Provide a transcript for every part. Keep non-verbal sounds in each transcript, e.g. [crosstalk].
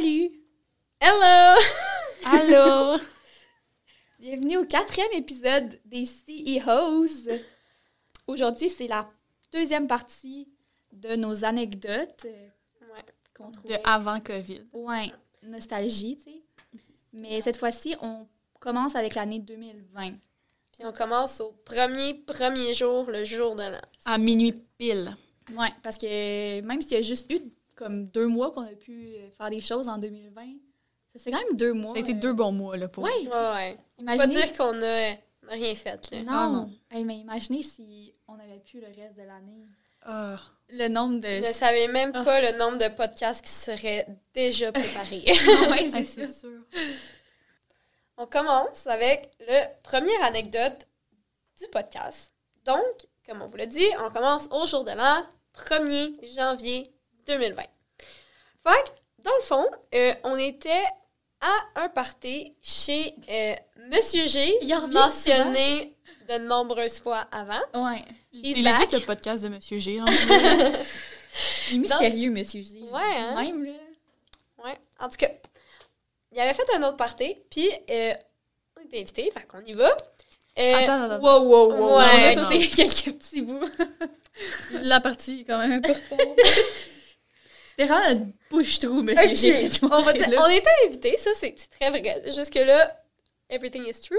Salut! Hello! [laughs] Allô? Bienvenue au quatrième épisode des CEOs. Aujourd'hui, c'est la deuxième partie de nos anecdotes. euh, Ouais. De avant COVID. Ouais, nostalgie, tu sais. Mais cette fois-ci, on commence avec l'année 2020. Puis on commence au premier, premier jour, le jour de l'an. À minuit pile. Ouais, parce que même s'il y a juste eu comme deux mois qu'on a pu euh, faire des choses en 2020, ça c'est quand même deux mois. Ça a été euh, deux bons mois, là, pour Ouais, Ouais, ouais. Faut pas imaginez. dire qu'on a, rien fait, là. Non, Ah, non. Hey, mais imaginez si on avait pu le reste de l'année. Ah. Le nombre Je de. ne savais même Ah. pas le nombre de podcasts qui seraient déjà [laughs] préparés. Ah, [laughs] c'est sûr. on commence avec le première anecdote du podcast. Donc, comme on vous l'a dit, on commence au jour de l'an, 1er janvier 2020. Fait que, dans le fond, euh, on était à un party chez euh, Monsieur G, Il revient mentionné de nombreuses fois avant. Ouais. C'est legit le podcast de Monsieur G. hein. [laughs] Il est mystérieux, monsieur G. Ouais, hein? Même, là. Ouais. En tout cas, il avait fait un autre party, puis euh, on était invités, fait qu'on y va. Euh, Attends, attends, attends. Wow, wow, wow. Ouais, on a non. sauté quelques petits bouts. La partie, quand même, importante. [laughs] C'était vraiment notre bouche-trou, monsieur on, va dire- soirée-là. on était invités, ça c'est très vrai. Jusque-là, everything is true.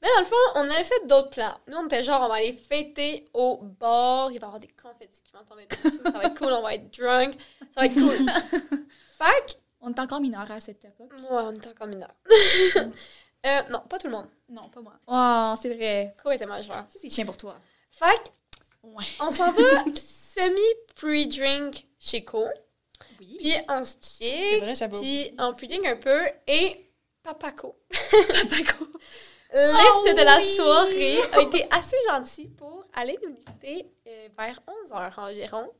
Mais dans le fond, on avait fait d'autres plans. Nous, on était genre, on va aller fêter au bar, il va y avoir des confettis qui vont tomber partout, ça va être cool, on va être drunk, ça va être cool. [laughs] fait On est encore mineurs à cette époque. que, ouais, on était encore mineurs. [laughs] euh, non, pas tout le monde. Non, pas moi. Oh, c'est vrai. Co était majeur. Ça, c'est chien pour toi. Fait que, Ouais. on s'en va [laughs] semi-pre-drink chez Co. Oui. Puis vrai, chick, j'avais puis on pre-drink un peu, et Papaco. [laughs] Papaco. Lift de la oui! soirée a été assez gentil pour aller nous lifter euh, vers 11h environ.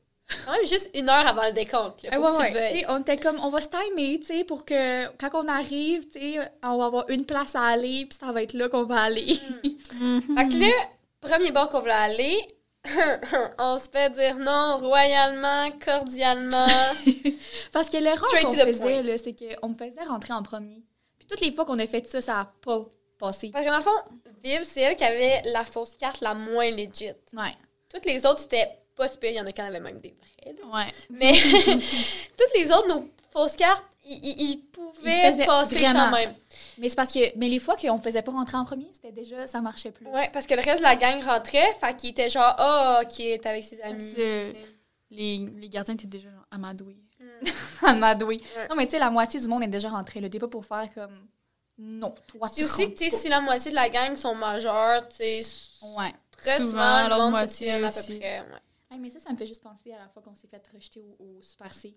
Quand même juste une heure avant le décompte. là, Ah faut ouais, que tu ouais. on était comme, on va se timer, tu sais, pour que quand on arrive, tu sais, on va avoir une place à aller, puis ça va être là qu'on va aller. [laughs] Fait que là, premier bar qu'on voulait aller, [laughs] on se fait dire non royalement, cordialement. [laughs] Parce que l'erreur qu'on faisait, c'est qu'on me faisait rentrer en premier. Puis toutes les fois qu'on a fait ça, ça a pas passé. Parce que dans le fond, Viv, c'est elle qui avait la fausse carte la moins legit. Ouais. Toutes les autres, c'était pas super. Il y en a qui en avaient même des vraies. Ouais. Mais [laughs] toutes les autres, nos fausses cartes, ils, pouvaient passer vraiment. quand même. Mais c'est parce que, mais les fois qu'on faisait pas rentrer en premier, c'était déjà, ça marchait plus. Ouais, parce que le reste de la gang rentrait, fait qu'il était genre, ah, ok, t'es avec ses amis. Les, les gardiens étaient déjà genre amadoués. Mm. [laughs] Amadoué. Ouais. Non, mais tu sais, la moitié du monde est déjà rentré. Le pas pour faire comme, non, toi, tu C'est aussi que, tu sais, si la moitié de la gang sont majeurs, tu sais. Ouais. très Souvent, souvent, le l'autre monde se moitié tient à peu près. ouais. Hey, mais ça, ça me fait juste penser à la fois qu'on s'est fait rejeter au, au Super C.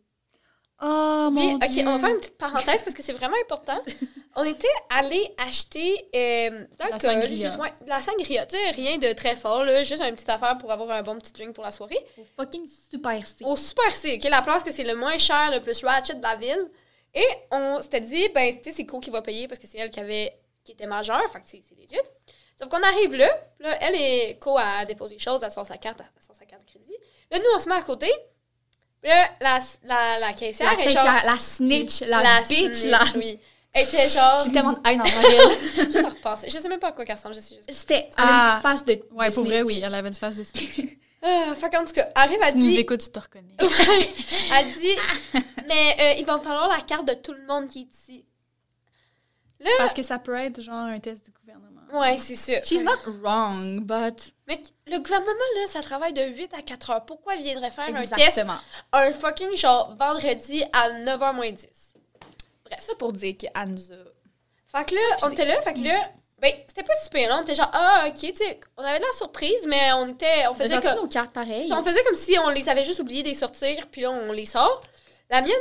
Oh, Mais, mon ok, Dieu. on va faire une petite parenthèse parce que c'est vraiment important. [laughs] on était allé acheter euh, sangria. juste, ouais, la sangria, tu sais, rien de très fort, là, juste une petite affaire pour avoir un bon petit drink pour la soirée. Au fucking Super C. Au Super C, ok, la place que c'est le moins cher, le plus ratchet de la ville. Et on s'était dit, ben, tu sais, c'est Co qui va payer parce que c'est elle qui avait qui était majeure, fait que c'est legit. Sauf qu'on arrive là, là, elle est Co à déposer les choses, elle sort sa carte, elle sort sa carte de crédit. Là, nous, on se met à côté. Puis là, la, la, la caissière La est genre... la snitch, la, bitch, snitch, là. oui. Elle était genre... J'ai tellement de haine dans ma [laughs] gueule. juste à repenser. Je sais même pas à quoi qu'elle ressemble, je sais juste. C'était, elle Ah. a une face de. Ouais, de pour vrai, snitch. oui, elle avait une face de snitch. [laughs] Euh, fait qu'en tout cas, arrive, elle tu nous dit... écoutes, tu te reconnais. [laughs] Elle dit, mais euh, il va me falloir la carte de tout le monde qui est ici. Parce que ça peut être genre un test du gouvernement. Ouais, c'est sûr. She's not wrong, but. Mais le gouvernement, là, ça travaille de 8 à 4 heures. Pourquoi il viendrait faire un test un fucking genre vendredi à 9h moins 10? C'est ça pour dire qu'elle nous a. Fait que là, on était là, fait que là, ben, c'était pas si pire, là. On était genre, ah, ok, tu sais, on avait de la surprise, mais on était, on faisait comme, nos cartes pareilles. on faisait comme si on les avait juste oubliés de les sortir, puis là, on les sort. La mienne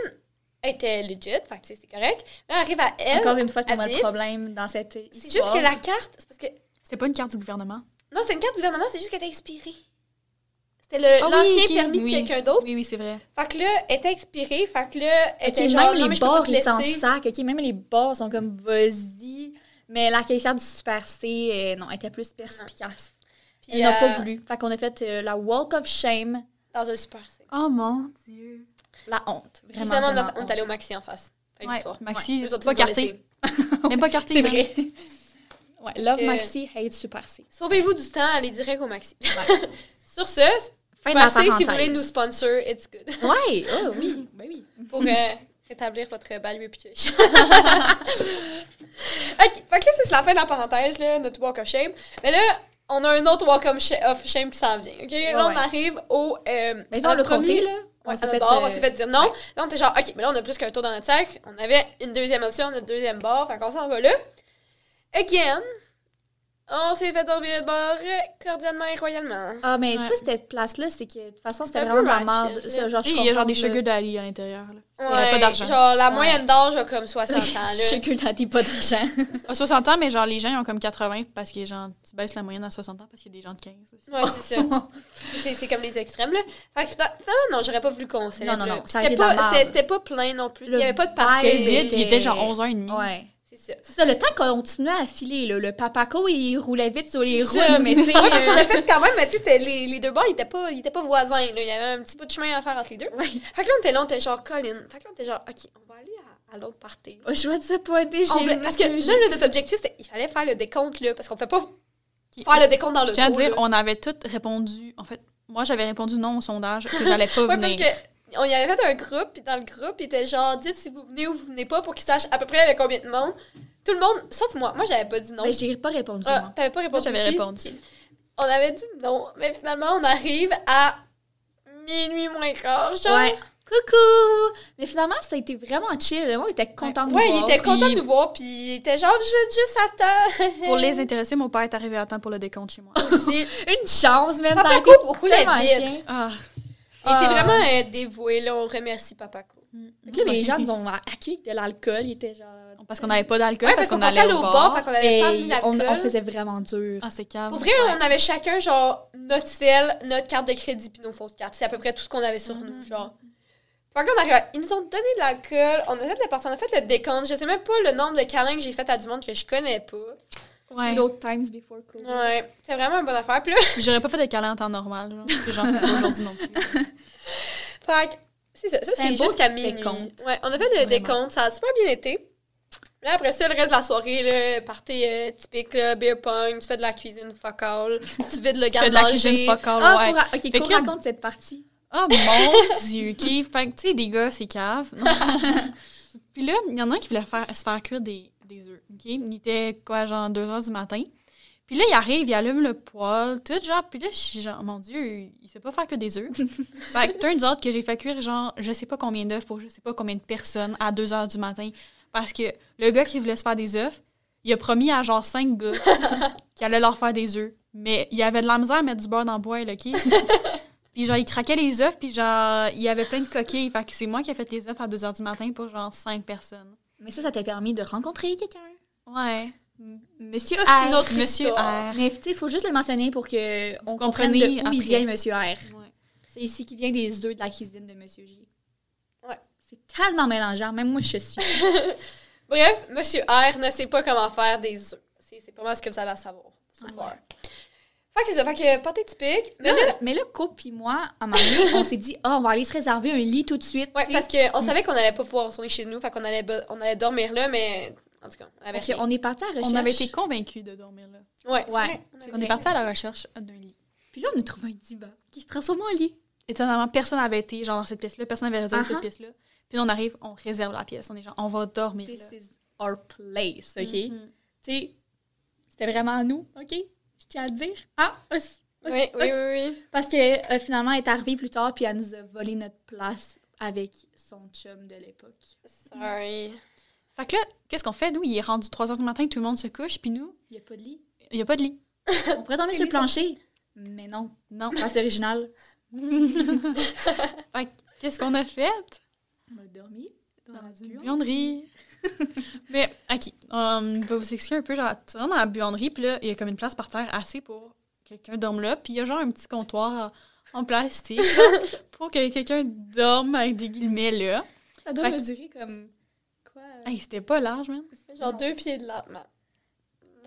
était legit, fait que c'est correct. Mais elle arrive à elle. Encore une fois, c'est notre dit- problème dans cette C'est juste que la carte, c'est parce que, C'est pas une carte du gouvernement? non, c'est une carte du gouvernement, c'est juste qu'elle était expirée. C'était le- Ah oui, l'ancien ok, permis de oui. quelqu'un d'autre. Oui, oui, c'est vrai. Fait que là, elle était expirée, fait que là, elle était genre, même non, les bars, te ils s'en sac. Ok, même les bars sont comme vas-y. Mais la caissière du Super C, euh, non, elle était plus perspicace. Puis, Elle n'a euh, pas voulu. Fait qu'on a fait euh, la walk of shame, Dans un super C. Oh mon Dieu. La honte. Vraiment, on est allé au maxi en face. Fin Ouais. Maxi, autres, pas ils carté. [laughs] Même pas carté. C'est même. vrai. ouais, Love Euh, Maxi, hate Super C. Sauvez-vous du temps, allez direct au Maxi. [laughs] Sur ce, Fin de la passez si vous voulez nous sponsor, it's good. [laughs] Ouais, oh oui, ben oui. Pour euh, rétablir votre bad reputation. ok, fait que là, c'est la fin de la parenthèse, là, notre walk of shame. Mais là, on a un autre walk of sh- of shame qui s'en vient, ok? là, on ouais. arrive au... Euh, Mais l'a notre premier- là. S'est fait, on euh, s'est fait dire non. Là, on était genre, OK, mais là, on a plus qu'un tour dans notre sac. On avait une deuxième option, notre deuxième bar. Fait qu'on s'en va là. Again, on s'est fait dormir de bord cordialement et royalement. Ah, mais Ouais. ça, cette place-là, c'est que de toute façon, c'était vraiment de la merde. genre, je Il y a genre des sugar daddy à l'intérieur. Il y Ouais, avait pas d'argent. Genre, la Ouais. moyenne d'âge a comme 60 ans, là. Sugar daddy, pas d'argent. À 60 ans, mais genre les gens ils ont comme 80 parce que genre tu baisses la moyenne à 60 ans parce qu'il y a des gens de 15 aussi. Ouais, c'est ça. [laughs] C'est- C'est comme les extrêmes, là. Fait que fina- finalement, non, j'aurais pas voulu qu'on. Non, non, non, C'était pas, plein non plus. Il y avait pas de party. C'était vite, il était- était genre 11h30. Ouais. C'est ça. C'est ça, le temps qu'on continuait à filer, là, le papaco, il roulait vite sur les ça. mais tu sais. Ouais, [laughs] parce qu'on euh, a fait quand même, mais tu sais, les, les deux bars, ils étaient pas, ils étaient pas voisins, là. Il y avait un petit bout de chemin à faire entre les deux. Ouais. Fait que là, on était là, on était genre, Colin. Fait que là, on était genre, OK, on va aller à, à l'autre party. Je choix de se pointer voulait- parce que Monsieur là, là, notre objectif, c'était il fallait faire le décompte, là, parce qu'on fait pas faire le décompte dans le Je tiens à dire, on avait toutes répondu. En fait, moi j'avais répondu non au sondage que j'allais pas [laughs] Ouais, parce venir. que on y avait fait un groupe, puis dans le groupe, il était genre, dites si vous venez ou vous venez pas pour qu'ils sachent à peu près avec combien de monde. Tout le monde, sauf moi. Moi, j'avais pas dit non. Mais j'ai pas répondu, Ah. T'avais pas répondu. Moi, j'avais répondu. On avait dit non, mais finalement, on arrive à minuit moins quart, genre. Ouais. Coucou! Mais finalement, ça a été vraiment chill. Moi, on était content de Ouais, nous il voir. était content de nous voir, puis il était genre, juste, juste à temps. Pour les intéressés, mon père est arrivé à temps pour le décompte chez moi. aussi. [laughs] Une chance, même. Papa ça a été tellement vite. Il était Ah. vraiment euh, dévoué, là. On remercie Papa. Fait que là, les gens nous ont accueillis avec de l'alcool. Ils étaient genre. parce qu'on n'avait pas d'alcool, Ouais, parce parce qu'on allait au bar, bar. fait qu'on avait pas mis on, l'alcool. on faisait vraiment dur. Ah, c'est. Pour vrai, on avait chacun, genre, notre sel, notre carte de crédit, puis nos fausses cartes. C'est à peu près tout ce qu'on avait sur nous, genre. Fait arrive à- Ils nous ont donné de l'alcool, on a fait le parti, on a fait le décompte. Je sais même pas le nombre de câlins que j'ai fait à du monde que je connais pas. Ouais. D'autres times before COVID. Ouais, c'est vraiment une bonne affaire. Puis là, [laughs] J'aurais pas fait de câlin en temps normal. Genre, que j'en fais pas aujourd'hui non plus. fait que, c'est ça, ça C'est beau jusqu'à minuit. décompte. Ouais, on a fait le Vraiment. décompte, ça a super bien été. Là, après ça, le reste de la soirée, là, party euh, typique, là, beer pong, tu fais de la cuisine, fuck all, tu vides le Je fais de la cuisine garde-manger. fuck all, Ah, ouais. ra- ok, Fait qu'on que- raconte cette partie. Oh mon [laughs] dieu, ok. Fait que, tu sais, des gars, c'est cave. [laughs] Puis là, il y en a un qui voulait faire, se faire cuire des, des œufs, ok? Il était, quoi, genre 2 heures du matin. Puis là, il arrive, il allume le poêle, tout genre. Puis là, je suis genre, mon dieu, il sait pas faire que des œufs. [laughs] fait que turns out que j'ai fait cuire, genre, je sais pas combien d'œufs pour je sais pas combien de personnes à 2 heures du matin. Parce que le gars qui voulait se faire des œufs, il a promis à genre 5 gars [laughs] qu'il allait leur faire des œufs. Mais il avait de la misère à mettre du beurre dans le poêle, ok? [laughs] Puis genre, il craquait les œufs, puis genre, il y avait plein de coquilles. Fait que c'est moi qui ai fait les œufs à 2 h du matin pour genre 5 personnes. Mais ça, ça t'a permis de rencontrer quelqu'un. Ouais. Monsieur Ça, c'est R. une autre Monsieur histoire. R. Mais tu sais, il faut juste le mentionner pour que on comprenne de où il vient, Monsieur R. Ouais. C'est ici qu'il vient des œufs de la cuisine de Monsieur J. Ouais. C'est tellement mélangeant. Même moi, je suis. [laughs] Bref, Monsieur R ne sait pas comment faire des œufs. C'est pas mal ce que vous avez à savoir. ce soir. Fait que c'est ça. Fait que pâté typique. Mais là, mais là, Coupe puis moi, à un moment donné, on s'est dit, ah, on va aller se réserver un lit tout de suite. Ouais, parce qu'on savait qu'on allait pas pouvoir retourner chez nous. Fait qu'on allait, on allait dormir là, mais en tout cas, on rien. qu'on est parti à la recherche. On avait été convaincus de dormir là. Ouais, Ouais. vrai. On On est parti à la recherche d'un lit. Puis là, on a trouvé un divan qui se transforme en lit. Étonnamment, personne n'avait été genre dans cette pièce-là. Personne n'avait réservé Uh-huh. cette pièce-là. Puis on arrive, on réserve la pièce. On est genre, on va dormir This là. is our place, OK? Mhm. Tu sais, c'était vraiment nous, OK? Je tiens à le dire. Ah, os, Oui, oui, oui, oui. Parce que euh, finalement, elle est arrivée plus tard, puis elle nous a volé notre place avec son chum de l'époque. Sorry. Fait que là, qu'est-ce qu'on fait? Nous, il est rendu 3 h du matin, tout le monde se couche, puis nous, Il n'y a pas de lit. il n'y a pas de lit. On pourrait dormir [laughs] sur le plancher. Mais non, Non. c'est original. [laughs] [laughs] fait que, qu'est-ce qu'on a fait? On a dormi dans la buanderie. [laughs] Mais, OK, on va vous expliquer un peu. Genre, tu rentres dans la buanderie, puis là, il y a comme une place par terre assez pour que quelqu'un dorme là. Puis il y a genre un petit comptoir en plastique [laughs] pour que quelqu'un dorme avec des guillemets là. Ça doit Fait que- mesurer comme... Quoi? Hey, c'était pas large. C'est genre deux pieds de là.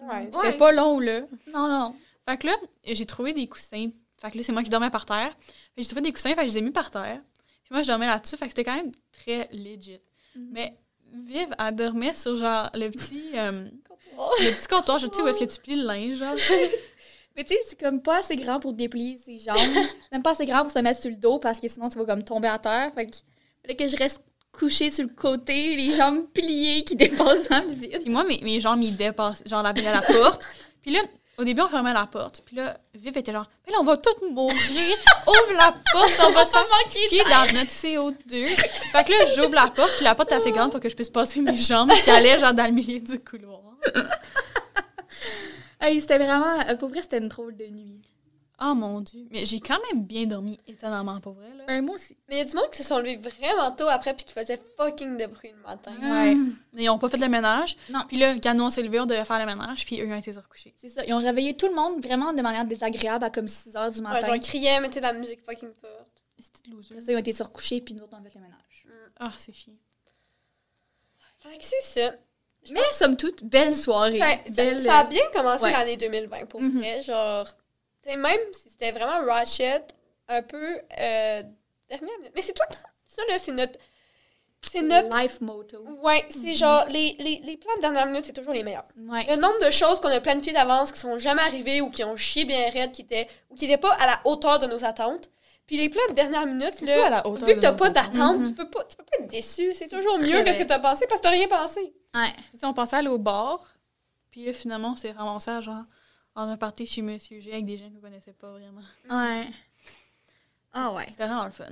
Ouais. C'était pas long, là. Non, non. Fait que là, j'ai trouvé des coussins. Fait que là, c'est moi qui dormais par terre. Fait que j'ai trouvé des coussins, fait que je les ai mis par terre. Puis moi, je dormais là-dessus, fait que c'était quand même très legit. Mhm. Mais Viv, elle dormait sur genre le petit, euh, le petit comptoir, je sais où est-ce que tu plies le linge, genre. [laughs] Mais tu sais, c'est comme pas assez grand pour déplier ses jambes. [laughs] Même pas assez grand pour se mettre sur le dos parce que sinon tu vas comme tomber à terre. Fait que, fallait que je reste couchée sur le côté, les jambes pliées qui dépassent dans le vide. Puis moi, mes, mes jambes, ils dépassent, genre la, à la porte. [laughs] Puis là, au début, on fermait la porte. Puis là, Viv était genre, mais là, on va toutes mourir. Ouvre la porte, on va [laughs] s'enquiller dans notre CO2. Fait que là, j'ouvre la porte, puis la porte est assez grande pour que je puisse passer mes jambes qui allaient genre dans le milieu du couloir. [laughs] Hey, c'était vraiment. Pour vrai, c'était une drôle de nuit. Oh mon dieu. Mais j'ai quand même bien dormi, étonnamment, pour vrai, là. Ben, moi aussi. Mais il y a du monde qui se sont levés vraiment tôt après puis qui faisait fucking de bruit le matin. Ouais. Mais ils ont pas fait le ménage. Non. Puis là, quand nous on s'est levés, on devait faire le ménage, puis eux, ils ont été se recoucher. C'est ça. Ils ont réveillé tout le monde vraiment de manière désagréable à comme 6 heures du Ouais, matin. genre, ils criaient, mettaient de la musique fucking forte. C'était de loser. Après ça, ils ont été se recoucher, puis nous autres, on a fait le ménage. Ah, c'est chiant. Fait que c'est ça. Mais somme toute, belle soirée. Ça, ça- Belle- ça a bien commencé ouais. l'année 2020 pour Mhm. vrai. Genre, sais, même si c'était vraiment Ratchet, un peu euh, dernière minute. Mais c'est tout le temps. Ça, là, c'est notre. C'est notre. life motto. Ouais, c'est genre, les, les, les plans de dernière minute, c'est toujours les meilleurs. Ouais. Le nombre de choses qu'on a planifiées d'avance qui sont jamais arrivées ou qui ont chié bien raide, qui étaient, ou qui n'étaient pas à la hauteur de nos attentes. Puis les plans de dernière minute, pas à là, la hauteur vu que t'as pas d'attente, Mhm. tu, peux pas, tu peux pas être déçu. C'est toujours mieux que ce que t'as pensé parce que t'as rien pensé. Ouais. Sais, on pensait aller au bar, puis là, finalement, on s'est ramassé à, genre en un party chez Monsieur G avec des gens qu'on connaissait pas vraiment. Ouais. Ah ouais. C'était vraiment le fun.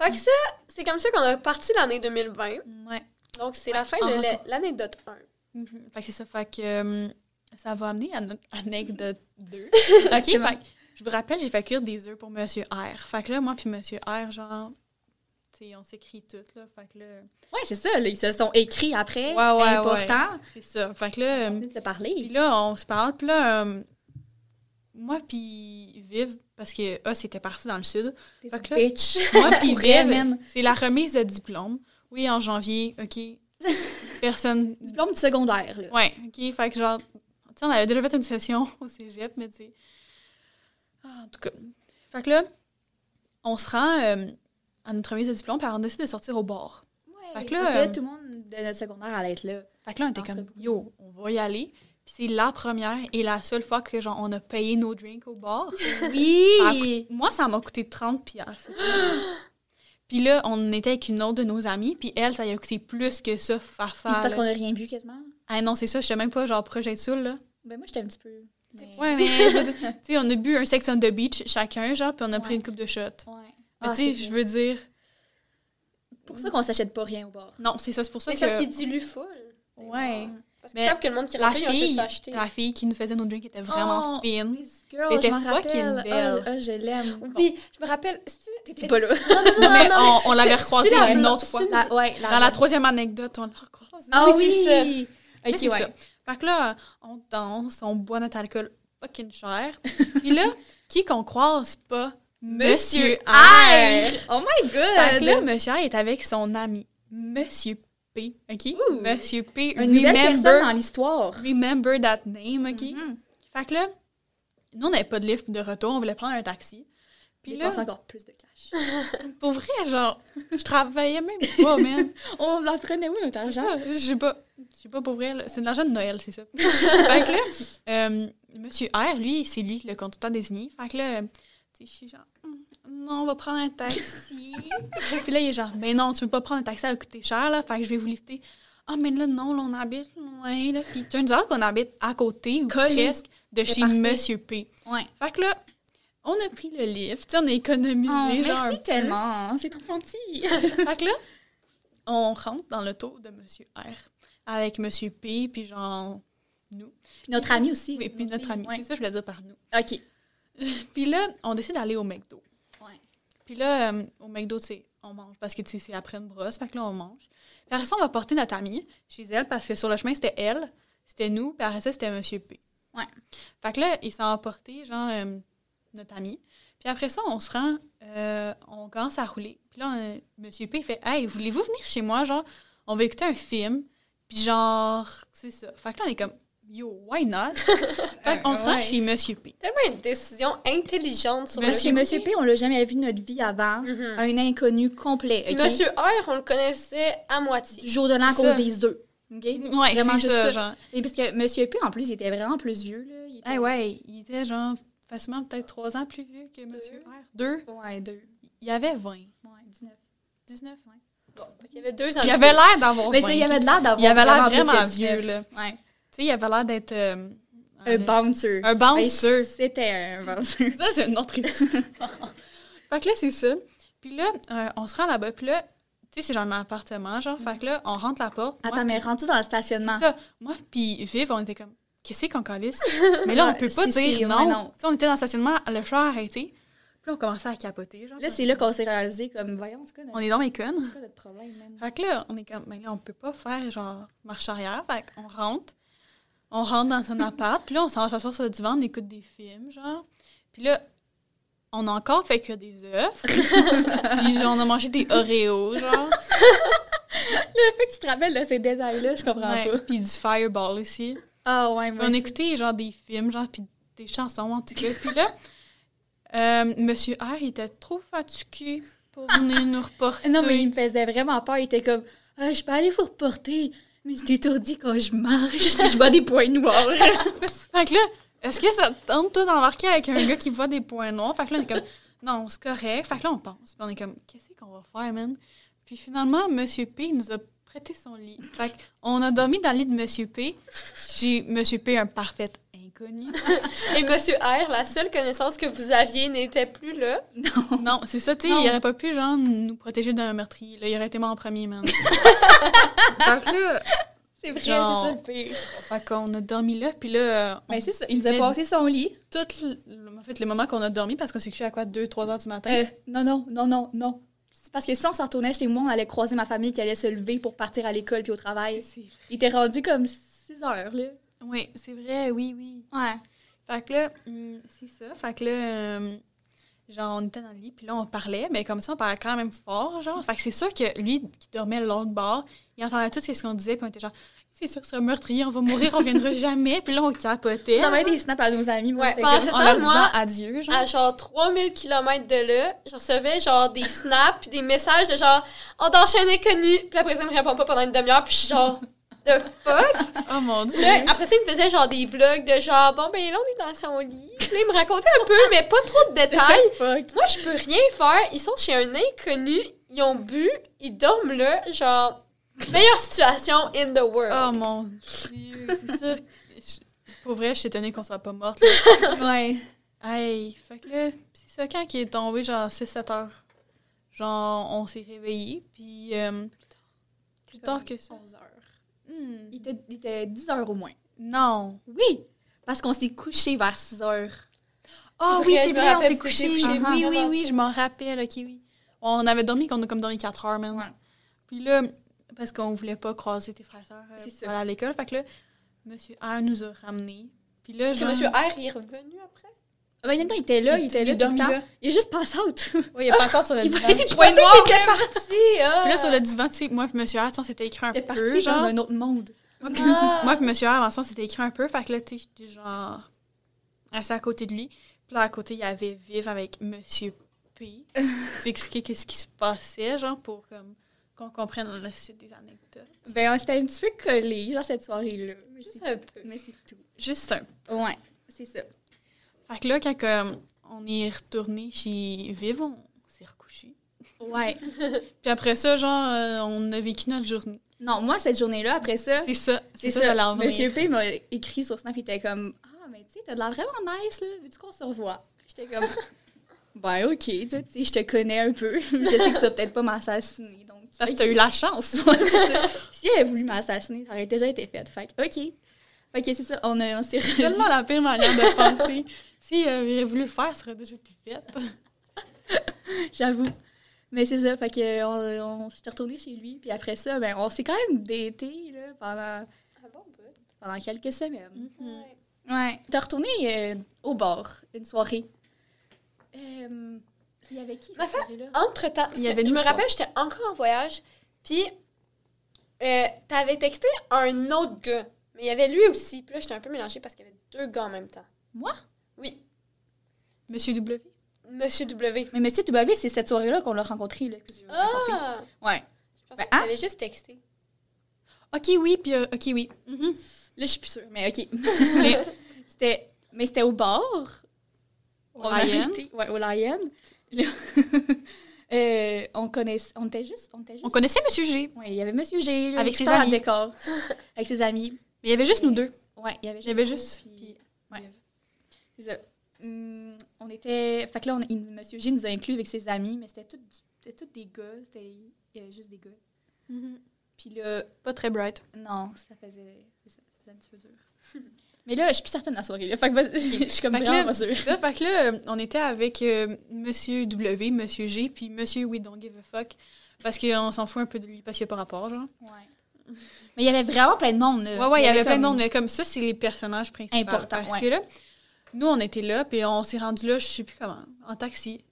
Fait que ça, c'est comme ça qu'on a parti l'année 2020. Ouais. Donc, c'est la fin de l'anecdote 1. Mhm. Fait que c'est ça. Fait que euh, ça va amener à notre anecdote 2. [laughs] OK? fait que je vous rappelle, j'ai fait cuire des œufs pour Monsieur R. Fait que là, moi puis Monsieur R, genre, sais, on s'écrit tout, là. Fait que là, Ouais, c'est ça. là, ils se sont écrits après. Ouais, ouais, important. c'est ça. Fait que là, euh, de se Puis parler. là, on se parle. Puis là, euh, moi puis Viv, parce que ah, c'était parti dans le sud. Fait que là- bitch. Moi puis [laughs] Pour vrai, Viv, man. c'est la remise de diplôme. Oui, en janvier, OK. [laughs] Personne... Diplôme du secondaire, là. Ouais, OK. Fait que genre, tu sais, on avait déjà fait une session [laughs] au cégep, mais tu sais... Ah, en tout cas. Fait que là, on se rend euh, à notre remise de diplôme, puis on décide de sortir au bar. Ouais, Fait que là, parce que là, euh, tout le monde de notre secondaire allait être là. Fait que là, on était comme, yo, on va y aller. Puis c'est la première et la seule fois que, genre, on a payé nos drinks au bar. Oui! [laughs] Ça a coûté- moi, ça m'a coûté 30 piastres. [gasps] puis là, on était avec une autre de nos amies, puis elle, ça lui a coûté plus que ça, fafa. Puis c'est parce qu'on a rien bu quasiment? Ah non, c'est ça, je sais même pas, genre, projet de saoul, là. Ben moi, j'étais un petit peu... mais- Ouais, mais tu sais, on a bu un sex on the beach chacun, genre, puis on a pris une coupe de shot. Ouais. Ah, tu sais, je veux dire... pour ça qu'on s'achète pas rien au bar. Non, c'est ça, c'est pour ça Mais que... c'est parce qu'ils diluent full. Ouais. Parce qu'ils savent que le monde qui La rentre, ils ont juste fille, acheté. la fille qui nous faisait nos drinks était vraiment Oh, fine. Girl, m'en fucking rappelle. belle. Ah, ah, je l'aime. Oui, je me rappelle. T'étais pas là. Non, mais on, on l'avait recroisée la- une autre fois. La- ouais, Dans la troisième anecdote, on l'a recroisée. Ah Oui, oui! c'est Là, Ok, c'est ouais. ça. Fait que là, on danse, on boit notre alcool fucking cher. [laughs] Puis là, qui qu'on croise pas? Monsieur R. Oh my Fait que là, god! Monsieur R est avec son ami, Monsieur P. OK? Monsieur P. Une nouvelle personne dans Remember, l'histoire. remember that name, OK? Mhm. Fait que là, nous, on n'avait pas de lift de retour, on voulait prendre un taxi. Puis là, encore plus de cash. [laughs] pour vrai, genre, je travaillais même pas, man. [laughs] On la prenait où, notre argent? je sais pas. Je sais pas pour vrai, c'est de l'argent de Noël, c'est ça. [laughs] fait que là, euh, Monsieur R, lui, c'est lui le conducteur désigné. Fait que là, tu sais, je suis genre, non, on va prendre un taxi. [laughs] Puis là, il est genre, mais non, tu veux pas prendre un taxi, ça va coûter cher, là. Fait que je vais vous lifter. Ah, mais là, non, là, on habite loin, là. Puis turns out qu'on habite à côté ou presque de chez parfait. Monsieur P. Ouais. Fait que là, on a pris le lift, tu sais, on a économisé, Oh, genre, un merci peu. tellement. C'est trop gentil. [laughs] Fait que là, on rentre dans l'auto de Monsieur R avec Monsieur P, puis genre nous. Puis notre ami aussi. Oui, puis notre ami. Ouais. C'est ça je voulais dire par nous. OK. [laughs] Puis là, on décide d'aller au McDo. Puis là, euh, au McDo, on mange parce que c'est après une brosse. Fait que là, on mange. Puis après ça, on va porter notre amie chez elle parce que sur le chemin, c'était elle, c'était nous, puis après ça, c'était Monsieur P. Ouais. Fait que là, il s'en va porter, genre, euh, notre ami. Puis après ça, on se rend, euh, on commence à rouler. Puis là, on- Monsieur P fait Hey, voulez-vous venir chez moi? Genre, on va écouter un film. Puis genre, c'est ça. Fait que là, on est comme yo, why not? [laughs] fait qu'on se rend Ouais. chez Monsieur P. Tellement une décision intelligente sur Monsieur, le Monsieur P, on l'a jamais vu de notre vie avant. Mhm. Un inconnu complet. Monsieur R, on le connaissait à moitié. Du jour de l'an à cause ça. des œufs. OK? Ouais, Vraiment juste ça, ça. genre. Et parce que Monsieur P, en plus, il était vraiment plus vieux. Là. Il était... Eh ouais, il était genre facilement peut-être trois ans plus vieux que Monsieur R. Deux? Ouais, deux. Il avait 20. Ouais, 19. 19, ouais. Bon, qu'il y avait deux ans. Il avait l'air d'avoir 20. Mais il avait de l'air d'avoir Il avait l'air vraiment 19. vieux, là. Ouais. Tu sais, il avait l'air d'être... euh, Un un- bouncer. Un bouncer. C'était un bouncer. Ça, c'est une autre histoire. [laughs] fait que là, c'est ça. Puis là, euh, on se rend là-bas. Puis là, tu sais, c'est genre un appartement, genre. Fait que là, on rentre la porte. Moi, Attends, mais rendu dans le stationnement? Ça. Moi, puis Viv, on était comme, qu'est-ce qu'on calisse? Mais là, on [laughs] peut pas Si, si, dire ouais, non. non. Tu sais, on était dans le stationnement, le chat a arrêté. Puis là, on commençait à capoter, genre. Là, c'est là qu'on s'est réalisé comme, voyons, c'est quoi notre, On est dans mes connes. c'est quoi notre problème, man? Fait que là, on est comme, mais là, on peut pas faire, genre, marche arrière. Fait qu'on rentre. On rentre dans son appart. Puis là, on s'en va s'asseoir sur le divan, on écoute des films, genre. Puis là, on a encore fait que des œufs. [laughs] puis genre, on a mangé des Oreos, genre. Le fait que tu te rappelles de ces détails-là, je comprends Ouais, pas. Puis du Fireball aussi. Ah ouais, moi on aussi. écoutait genre des films, genre, puis des chansons en tout cas. Puis là, euh, Monsieur R, il était trop fatigué pour venir nous reporter. [laughs] Non, mais il me faisait vraiment peur. Il était comme, ah, je peux aller vous reporter, mais je t'étourdis quand je marche, [laughs] je vois des points noirs. [laughs] Fait que là, est-ce que ça te tente, toi, d'embarquer avec un gars qui voit des points noirs? Fait que là, on est comme, non, c'est correct. Fait que là, on pense. Puis on est comme, qu'est-ce qu'on va faire, man? Puis finalement, Monsieur P nous a prêté son lit. Fait qu'on a dormi dans le lit de Monsieur P. J'ai Monsieur P, un parfait inconnu. [laughs] Et Monsieur R, la seule connaissance que vous aviez n'était plus là. Non, c'est ça, tu sais, Non. il aurait pas pu, genre, nous protéger d'un meurtrier. Là, il aurait été mort en premier, man. [laughs] que là, C'est vrai, c'est ça le pire. fait qu'on a dormi là, puis là, euh, Mais c'est ça, il nous a passé son lit. tout le, en fait, le moment qu'on a dormi, parce qu'on s'est couché à quoi, 2-3 heures du matin? Euh, non, non, non, non, non. C'est parce que si on s'en retournait chez moi, on allait croiser ma famille qui allait se lever pour partir à l'école puis au travail. Il était rendu comme 6 heures, là. Oui, c'est vrai, oui, oui. Ouais. Fait que là, hum, c'est ça. Fait que là, euh, genre, on était dans le lit, puis là, on parlait, mais comme ça, on parlait quand même fort, genre. Fait que c'est sûr que lui, qui dormait de l'autre bord, il entendait tout ce qu'on disait, puis on était genre, c'est sûr que c'est un meurtrier, on va mourir, on viendra [laughs] jamais. Puis là, on capotait. On envoyait des snaps à nos amis. moi, Ouais, pendant en leur disant moi, adieu, genre. à genre 3000 km de là, je recevais genre des snaps puis des messages de genre on dort chez un inconnu. Puis après ça, me répond pas pendant une demi-heure. Puis je suis genre the fuck? [laughs] Oh mon dieu. Là, après ça, il me faisait genre des vlogs de genre bon ben là, on est dans son lit. Là, il me racontait un peu, mais pas trop de détails. [laughs] Fuck. Moi, je peux rien faire. Ils sont chez un inconnu, ils ont bu, ils dorment là, genre meilleure situation in the world. Oh mon dieu, c'est sûr. je- Pour vrai, je suis étonnée qu'on soit pas morte. là. [laughs] Ouais. Hey, fait que là, c'est ça, quand il est tombé, genre 6-7 heures, genre, on s'est réveillés, puis euh, plus tard que ça. 11 heures. Hmm, Il était, il était 10 heures au moins. Non. Oui. Parce qu'on s'est couché vers 6 heures. Ah C'est oui, c'est vrai, on s'est couché. couchés oui, oui, oui, je m'en rappelle, ok, oui. On avait dormi qu'on a comme dormi 4 heures. Ouais. Puis là, parce qu'on voulait pas croiser tes frères et sœurs euh, à l'école, fait que là, Monsieur R nous a ramenés. Puis là, Est-ce que genre- Monsieur R il est revenu après? Ah Ben, il était là, il, Il- était il là est tout le temps. là. Il est juste passé out. Oui, il a pas sur le [laughs] Il divan. pensais noirs. qu'il était parti. Ah. Puis là, sur le divan, tu sais, moi et Monsieur R, on s'était écrit un Il était peu, parti genre. dans un autre monde. Moi, puis, Ah. [laughs] moi Monsieur R, avant ça, on s'était écrit un peu. Fait que là, tu sais, j'étais genre assis à côté de lui. Puis là, à côté, il y avait Viv avec Monsieur P. [laughs] tu lui expliquer qu'est-ce qui se passait, genre, pour comme, qu'on comprenne la suite des anecdotes. Ben, on s'était un petit peu collés, genre, cette soirée-là. Mais Juste un peu. Mais c'est tout. Juste un. Ouais, c'est ça. Fait que là, quand comme, on est retourné chez Viv, on s'est recouché. Ouais. [laughs] Puis après ça, genre, euh, on a vécu notre journée. Non, moi, cette journée-là, après ça, C'est ça. c'est ça. Monsieur P m'a écrit sur Snap, il était comme Ah, mais tu sais, t'as de l'air vraiment nice, là. Veux-tu qu'on se revoie? J'étais comme Ben, ok, tu sais, je te connais un peu. [laughs] je sais que tu vas peut-être pas m'assassiner. Donc, Parce que t'as eu la chance. [laughs] Si elle avait voulu m'assassiner, ça aurait déjà été fait. Fait que, ok. Fait que c'est ça, on, a- on s'est tellement la pire manière de penser. [laughs] Si euh, il avait voulu le faire, ça aurait déjà été fait. [laughs] J'avoue. Mais c'est ça, fait que on, on, j'étais retournée chez lui, puis après ça, ben, on s'est quand même daté là, pendant, Ah bon, pendant quelques semaines. Mm. Ouais. Ouais. T'es retournée euh, au bar, une soirée. Euh, il y avait qui cette Ma femme- soirée-là? Entre-temps, parce Il y que avait je me rappelle, j'étais encore en voyage, puis euh, t'avais texté un autre gars. Mais il y avait lui aussi. Puis là, j'étais un peu mélangée parce qu'il y avait deux gars en même temps. Moi? Oui. Monsieur W. Monsieur W. Mais Monsieur W, c'est cette soirée-là qu'on l'a rencontré. Là, que je. Ah! Ouais. Je pensais Ben, que hein? t'avais juste texté. Ok, oui, puis euh, ok, oui. Mhm. Là, je suis plus sûre, mais OK. [laughs] mais c'était mais c'était au bar. Au Lion. Ouais, au Lion. Là, [laughs] euh, on connaissait, on était juste, on était juste. On connaissait Monsieur G. Ouais, il y avait Monsieur G, Avec ses amis. décor, avec ses amis. Mais il y avait juste nous deux. Ouais, il y avait juste. Il y avait nous, juste- puis- ouais. C'est ça. Hum, on était. Fait que là, on, il- Monsieur G nous a inclus avec ses amis, mais c'était tout, des gars. C'était, il y avait juste des gars. Puis là, Pas très bright. non, ça faisait, ça, ça faisait un petit peu dur. [laughs] Mais là, je suis plus certaine de la soirée. Là. Fait que [laughs] je suis comme Fait vraiment là, pas sûre. c'est ça, fait que là, on était avec euh, Monsieur W, Monsieur G, puis Monsieur We Don't Give a Fuck. Parce qu'on s'en fout un peu de lui parce qu'il n'y a pas rapport, genre. Ouais. Mais il y avait vraiment plein de monde. là. Ouais, ouais, il y avait plein de monde, mais comme ça, c'est les personnages principaux. Importants, Parce ouais. que là, nous, on était là, puis on s'est rendu là, je sais plus comment, en taxi.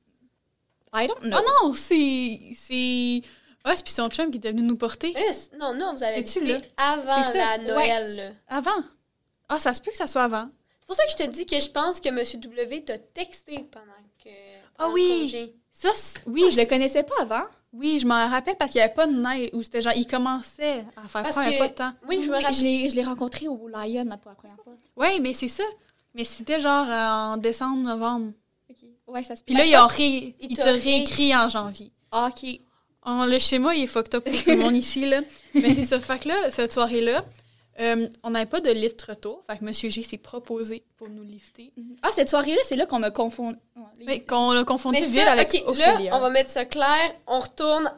I don't know. Oh non, c'est. C'est. Us puis son chum qui était venu nous porter. Non, non, vous avez C'est-tu dit là? avant C'est la Noël. là. Avant. Ah, ça se peut que ça soit avant. C'est pour ça que je te dis que je pense que Monsieur W t'a texté pendant que. Ah oui. le. Ça, c'est- oui, je le connaissais pas avant. Oui, je m'en rappelle parce qu'il n'y avait pas de neige, ou c'était genre, il commençait à faire Parce froid, il n'y que- avait pas de temps. Oui, je me rappelle. je l'ai, rencontré au Lion là, pour la première fois. Oui, mais c'est ça. Mais c'était genre euh, en décembre, novembre. Ouais, ça se Puis là, ils ont ré... il il t'a te ré- réécrit en janvier. Ah, OK. Oh, le schéma, il est fucked up pour tout le monde [laughs] ici, là. Mais c'est ça. Fait que là, cette soirée-là, euh, on n'avait pas de lift retour. Fait que Monsieur G s'est proposé pour nous lifter. Ah, cette soirée-là, c'est là qu'on me confond. Ouais, les- Mais qu'on a confondu Mais ça, avec ok, Ophélia. là, on va mettre ça clair. On retourne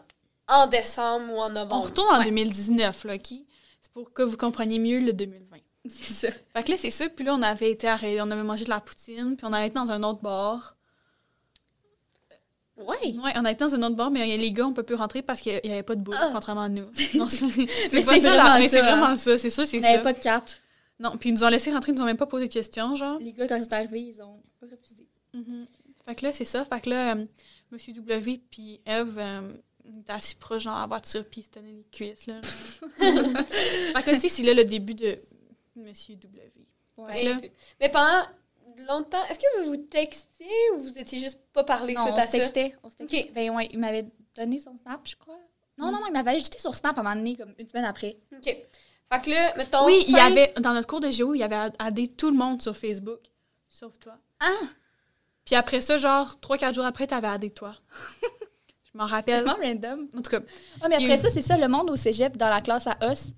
en décembre ou en On novembre. retourne en Ouais. 2019, là, OK? C'est pour que vous compreniez mieux le 2020. C'est ça. Fait que là, c'est ça. Puis là, on avait été arrêté, on avait mangé de la poutine, puis on avait été dans un autre bar. Ouais. Ouais, on a été dans un autre bar, mais les gars, on peut plus rentrer parce qu'il n'y avait pas de boule, Ah. contrairement à nous. [laughs] Non, [laughs] Mais pas c'est ça, vraiment la- mais c'est ça, vraiment ça. C'est sûr, c'est On n'avait ça. pas de carte. Non, puis ils nous ont laissé rentrer, ils nous ont même pas posé de questions, genre. Les gars, quand ils sont arrivés, ils ont refusé. Mhm. Fait que là, c'est ça. Fait que là, euh, Monsieur W puis Eve euh, étaient assis proches dans la voiture, puis ils se tenaient les cuisses, là. [laughs] fait que là, tu sais, c'est là le début de Monsieur W. Ouais. Là- mais pendant longtemps, est-ce que vous vous textiez ou vous étiez juste pas parlé Non, suite on à se ça? textait. On se textait. Ok. Ben ouais, il m'avait donné son snap, je crois. Non, non, non, il m'avait ajouté sur Snap à un moment donné, comme une semaine après. OK. Fait que là, mettons. oui, il y avait, dans notre cours de géo, il y avait addé tout le monde sur Facebook, sauf toi. Ah! Puis après ça, genre, 3-4 jours après, t'avais addé toi. [laughs] Je m'en C'est rappelle. vraiment random. En tout cas, Ah, mais après eu- ça, c'est ça, le monde au cégep, dans la classe à Os,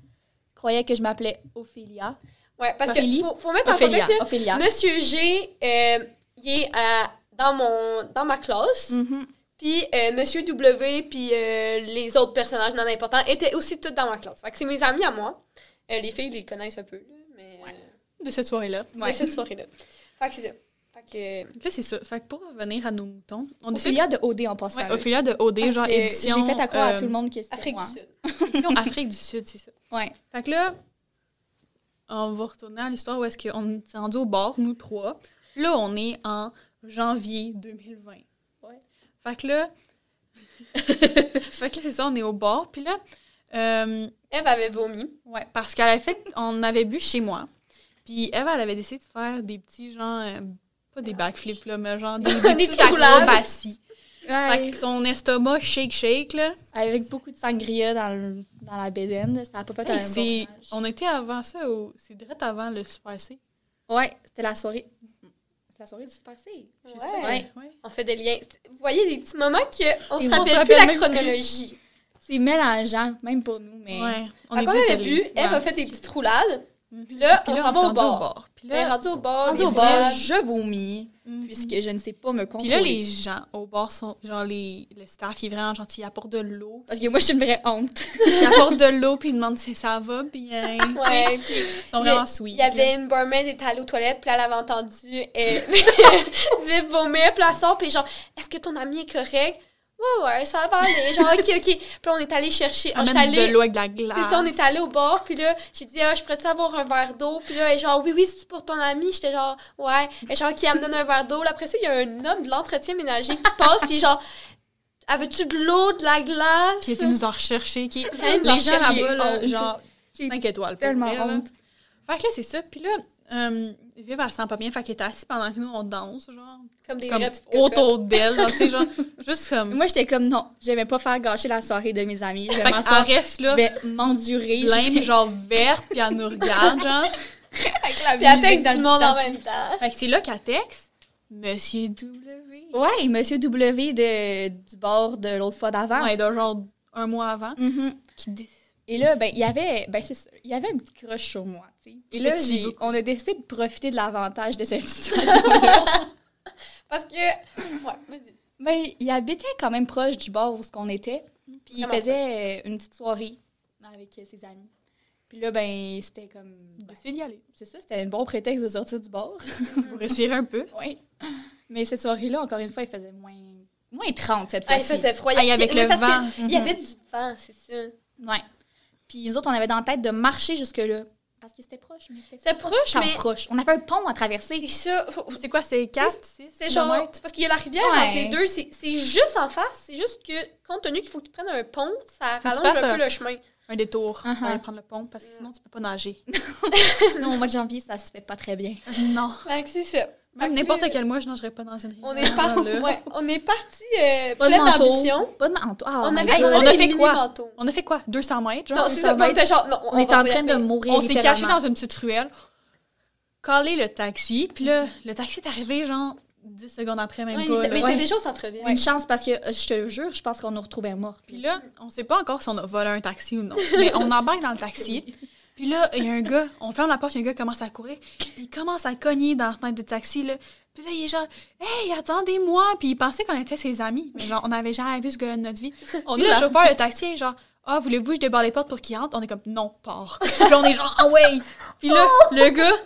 croyait que je m'appelais Ophélia. Ouais, parce Ophélie? que faut, faut mettre en Ophélia. contexte, là, Ophélia. Monsieur G, euh, il est à- dans, mon, dans ma classe. Mhm. Puis euh, Monsieur W, puis euh, les autres personnages non importants étaient aussi tous dans ma classe. Fait que c'est mes amis à moi. Euh, les filles, ils les connaissent un peu, là, mais euh, de cette soirée-là. de cette soirée-là. Fait que c'est ça. Fait que... Là, c'est ça. Fait que pour revenir à nos moutons, on décide. Ophélia de OD en passant. Ouais. Ophélia de OD, Parce genre édition. J'ai fait à croire à euh, tout le monde que c'était Afrique moi. du Sud. édition [laughs] Afrique du Sud, c'est ça. Ouais. Fait que là, on va retourner à l'histoire où est-ce qu'on s'est rendu au bar, nous trois. Là, on est en janvier 2020. Ouais. Fait que là. [laughs] fait que là, c'est ça, on est au bar. Puis là, euh, Eve avait vomi. ouais, parce qu'elle avait fait. On avait bu chez moi. Puis Eve, elle avait décidé de faire des petits, genre. euh, pas des backflips, là, mais genre des, [laughs] des Des petits acrobaties. Fait que son estomac shake shake, là. Avec beaucoup de sangria dans, le- dans la bédaine. Ça n'a pas fait Hey, un c'est- bon ménage. on était avant ça, au... c'est direct avant le Super C. Ouais, c'était la soirée. C'est la soirée du Super C. Ouais. Ouais. ouais. On fait des liens. Vous voyez des petits moments qu'on se rappelle plus la chronologie. [laughs] C'est mélangeant, même pour nous, mais... Ouais. On est on avait désolés. bu, Eve Ouais. a fait des petites roulades. Puis là, on s'en va au bar. Puis là. Rendu au roulades. je vomis, Mhm. puisque je ne sais pas me Puis contrôler. là, les gens au bar sont. Genre, les, le staff, il est vraiment gentil. Il apporte de l'eau. Parce que moi, je suis une vraie honte. [laughs] Il apporte de l'eau, puis il demande si ça va bien. [laughs] Ouais, puis Ils sont vraiment sweet. il y avait une barmaid qui était allée aux toilettes, puis elle avait entendu Viv [laughs] vomir, puis elle sort, puis genre, est-ce que ton ami est correct? Ouais, ouais, ça va aller. Genre, ok, ok. Puis là, on est allé chercher. là. on est Amène allé. de l'eau avec de la glace. C'est ça, on est allé au bar, puis là, j'ai dit, ah, je pourrais avoir un verre d'eau? Puis là, elle est genre, oui, oui, c'est pour ton ami. J'étais genre, ouais. Est genre, qui elle me donne un verre d'eau. Là, Après ça, il y a un homme de l'entretien ménager qui passe, puis genre, avais-tu de l'eau, de la glace? Qui était nous en rechercher. Qui... Les gens là-bas, là, genre, 5 étoiles. Tellement honte. Fait que là, c'est ça. Puis là, euh, Viv, elle se sent pas bien. Fait qu'elle était assise pendant que nous, on danse, genre. Comme des Comme vraies petites cocottes. autour d'elle, genre, tu sais, genre, [laughs] juste comme. Moi, j'étais comme non, j'aimais pas faire gâcher la soirée de mes amis. Je vais reste là, je vais m'endurer. vais- genre verte, puis elle nous regarde, genre. [laughs] avec la Puis elle musique texte dans du le monde temps. en même temps. Fait que c'est là qu'elle texte Monsieur W. Ouais, Monsieur W de, du bord de l'autre fois d'avant. Ouais, de genre un mois avant. Mhm. Qui dé- Et là, ben, il y avait, ben, c'est ça, il y avait un petit crush sur moi, sais. Et là, on a décidé de profiter de l'avantage de cette [laughs] situation-là. Parce que. Ouais, vas-y. ben, il habitait quand même proche du bar où ce qu'on était. Puis il faisait euh, une petite soirée avec euh, ses amis. Puis là, ben, c'était comme... ben, d'y aller. c'est ça, c'était un bon prétexte de sortir du bar. [laughs] Pour respirer un peu. oui. Mais cette soirée-là, encore une fois, il faisait moins, moins 30 cette Ah, il fois-ci. faisait froid. Ah, il y avait le vent. Il y avait du vent, c'est ça. Ouais. Puis nous autres, on avait dans la tête de marcher jusque-là. Parce que c'était proche, mais c'était C'est proche, pas mais. proche. On avait un pont à traverser. C'est ça. C'est quoi, c'est 4, 6 C'est genre. Parce qu'il y a la rivière Ouais. entre les deux. C'est c'est juste en face. C'est juste que, compte tenu qu'il faut que tu prennes un pont, ça rallonge un un- peu le chemin. Un détour. Pour aller prendre le pont, parce que sinon, tu peux pas nager. [laughs] Non, au mois de janvier, ça se fait pas très bien. non. Fait que c'est ça. Même n'importe quel mois, je nagerais pas dans une. On est. Ouais, on est parti euh, plein d'ambition. Pas de manteau. Ah, On avait, God. on on a fait quoi? manteaux. On a fait quoi? 200 mètres, genre? Non, c'est ça était genre. Non, On va en train de mourir. On s'est caché dans une petite ruelle, collé le taxi, puis là, le taxi est arrivé, genre, 10 secondes après, même Ouais, pas. était- mais il Ouais. déjà au centre-ville. Une chance parce que euh, je te jure, je pense qu'on nous retrouvait morte. Puis là, on sait pas encore si on a volé un taxi ou non. [laughs] Mais on embarque dans le taxi. Puis là, il y a un gars, on ferme la porte, il y a un gars qui commence à courir. Puis il commence à cogner dans la fenêtre du taxi, là. Puis là, il est genre, hey, attendez-moi. Puis il pensait qu'on était ses amis. Mais genre, on n'avait jamais vu ce gars-là de notre vie. [laughs] On est le chauffeur, le taxi, est genre, ah, voulez-vous que je débarre les portes pour qu'il entre? On est comme, non, pars. [laughs] Puis là, on est genre, ah ouais. Puis là, le gars,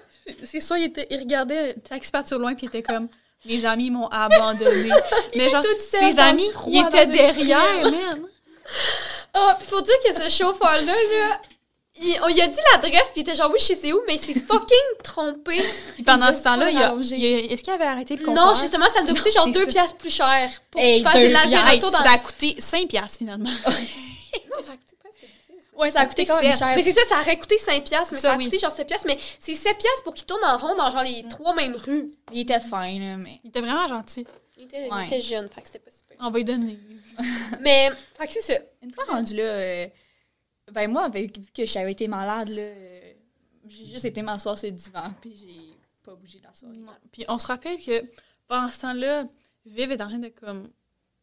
c'est sûr, il, était, il regardait le taxi partir loin, puis il était comme, mes amis m'ont abandonné. [laughs] Mais genre, ses amis, ils étaient derrière, man. Ah, puis faut dire que ce chauffeur-là, là, il, on lui a dit l'adresse, puis il était genre, oui, je sais c'est où, mais il s'est [laughs] fucking trompé. Puis pendant ce temps-là, il a, il a- est-ce qu'il avait arrêté le compteur? Non, justement, ça nous a coûté genre c'est deux ça. piastres plus cher pour Hey, que tu fasses des lasers dans ça a coûté 5 piastres, finalement. [laughs] Non, ça a coûté presque 10. Ouais, ça a coûté quand même cher. Mais c'est ça, ça aurait coûté 5 piastres, mais Ça, ça, a oui. coûté genre 7 piastres, mais c'est 7 piastres pour qu'il tourne en rond dans genre les trois mêmes rues. Il était fin, là, mais. Il était vraiment gentil. Il était, il Ouais. était jeune, fait que c'était pas super. On va lui donner. Mais, fait que c'est ça. Une fois rendu là, euh, ben moi, avec, vu que j'avais été malade, là, euh, j'ai juste été m'asseoir sur le divan, puis j'ai pas bougé de la soirée. Puis on se rappelle que pendant ce temps-là, Viv est en train de comme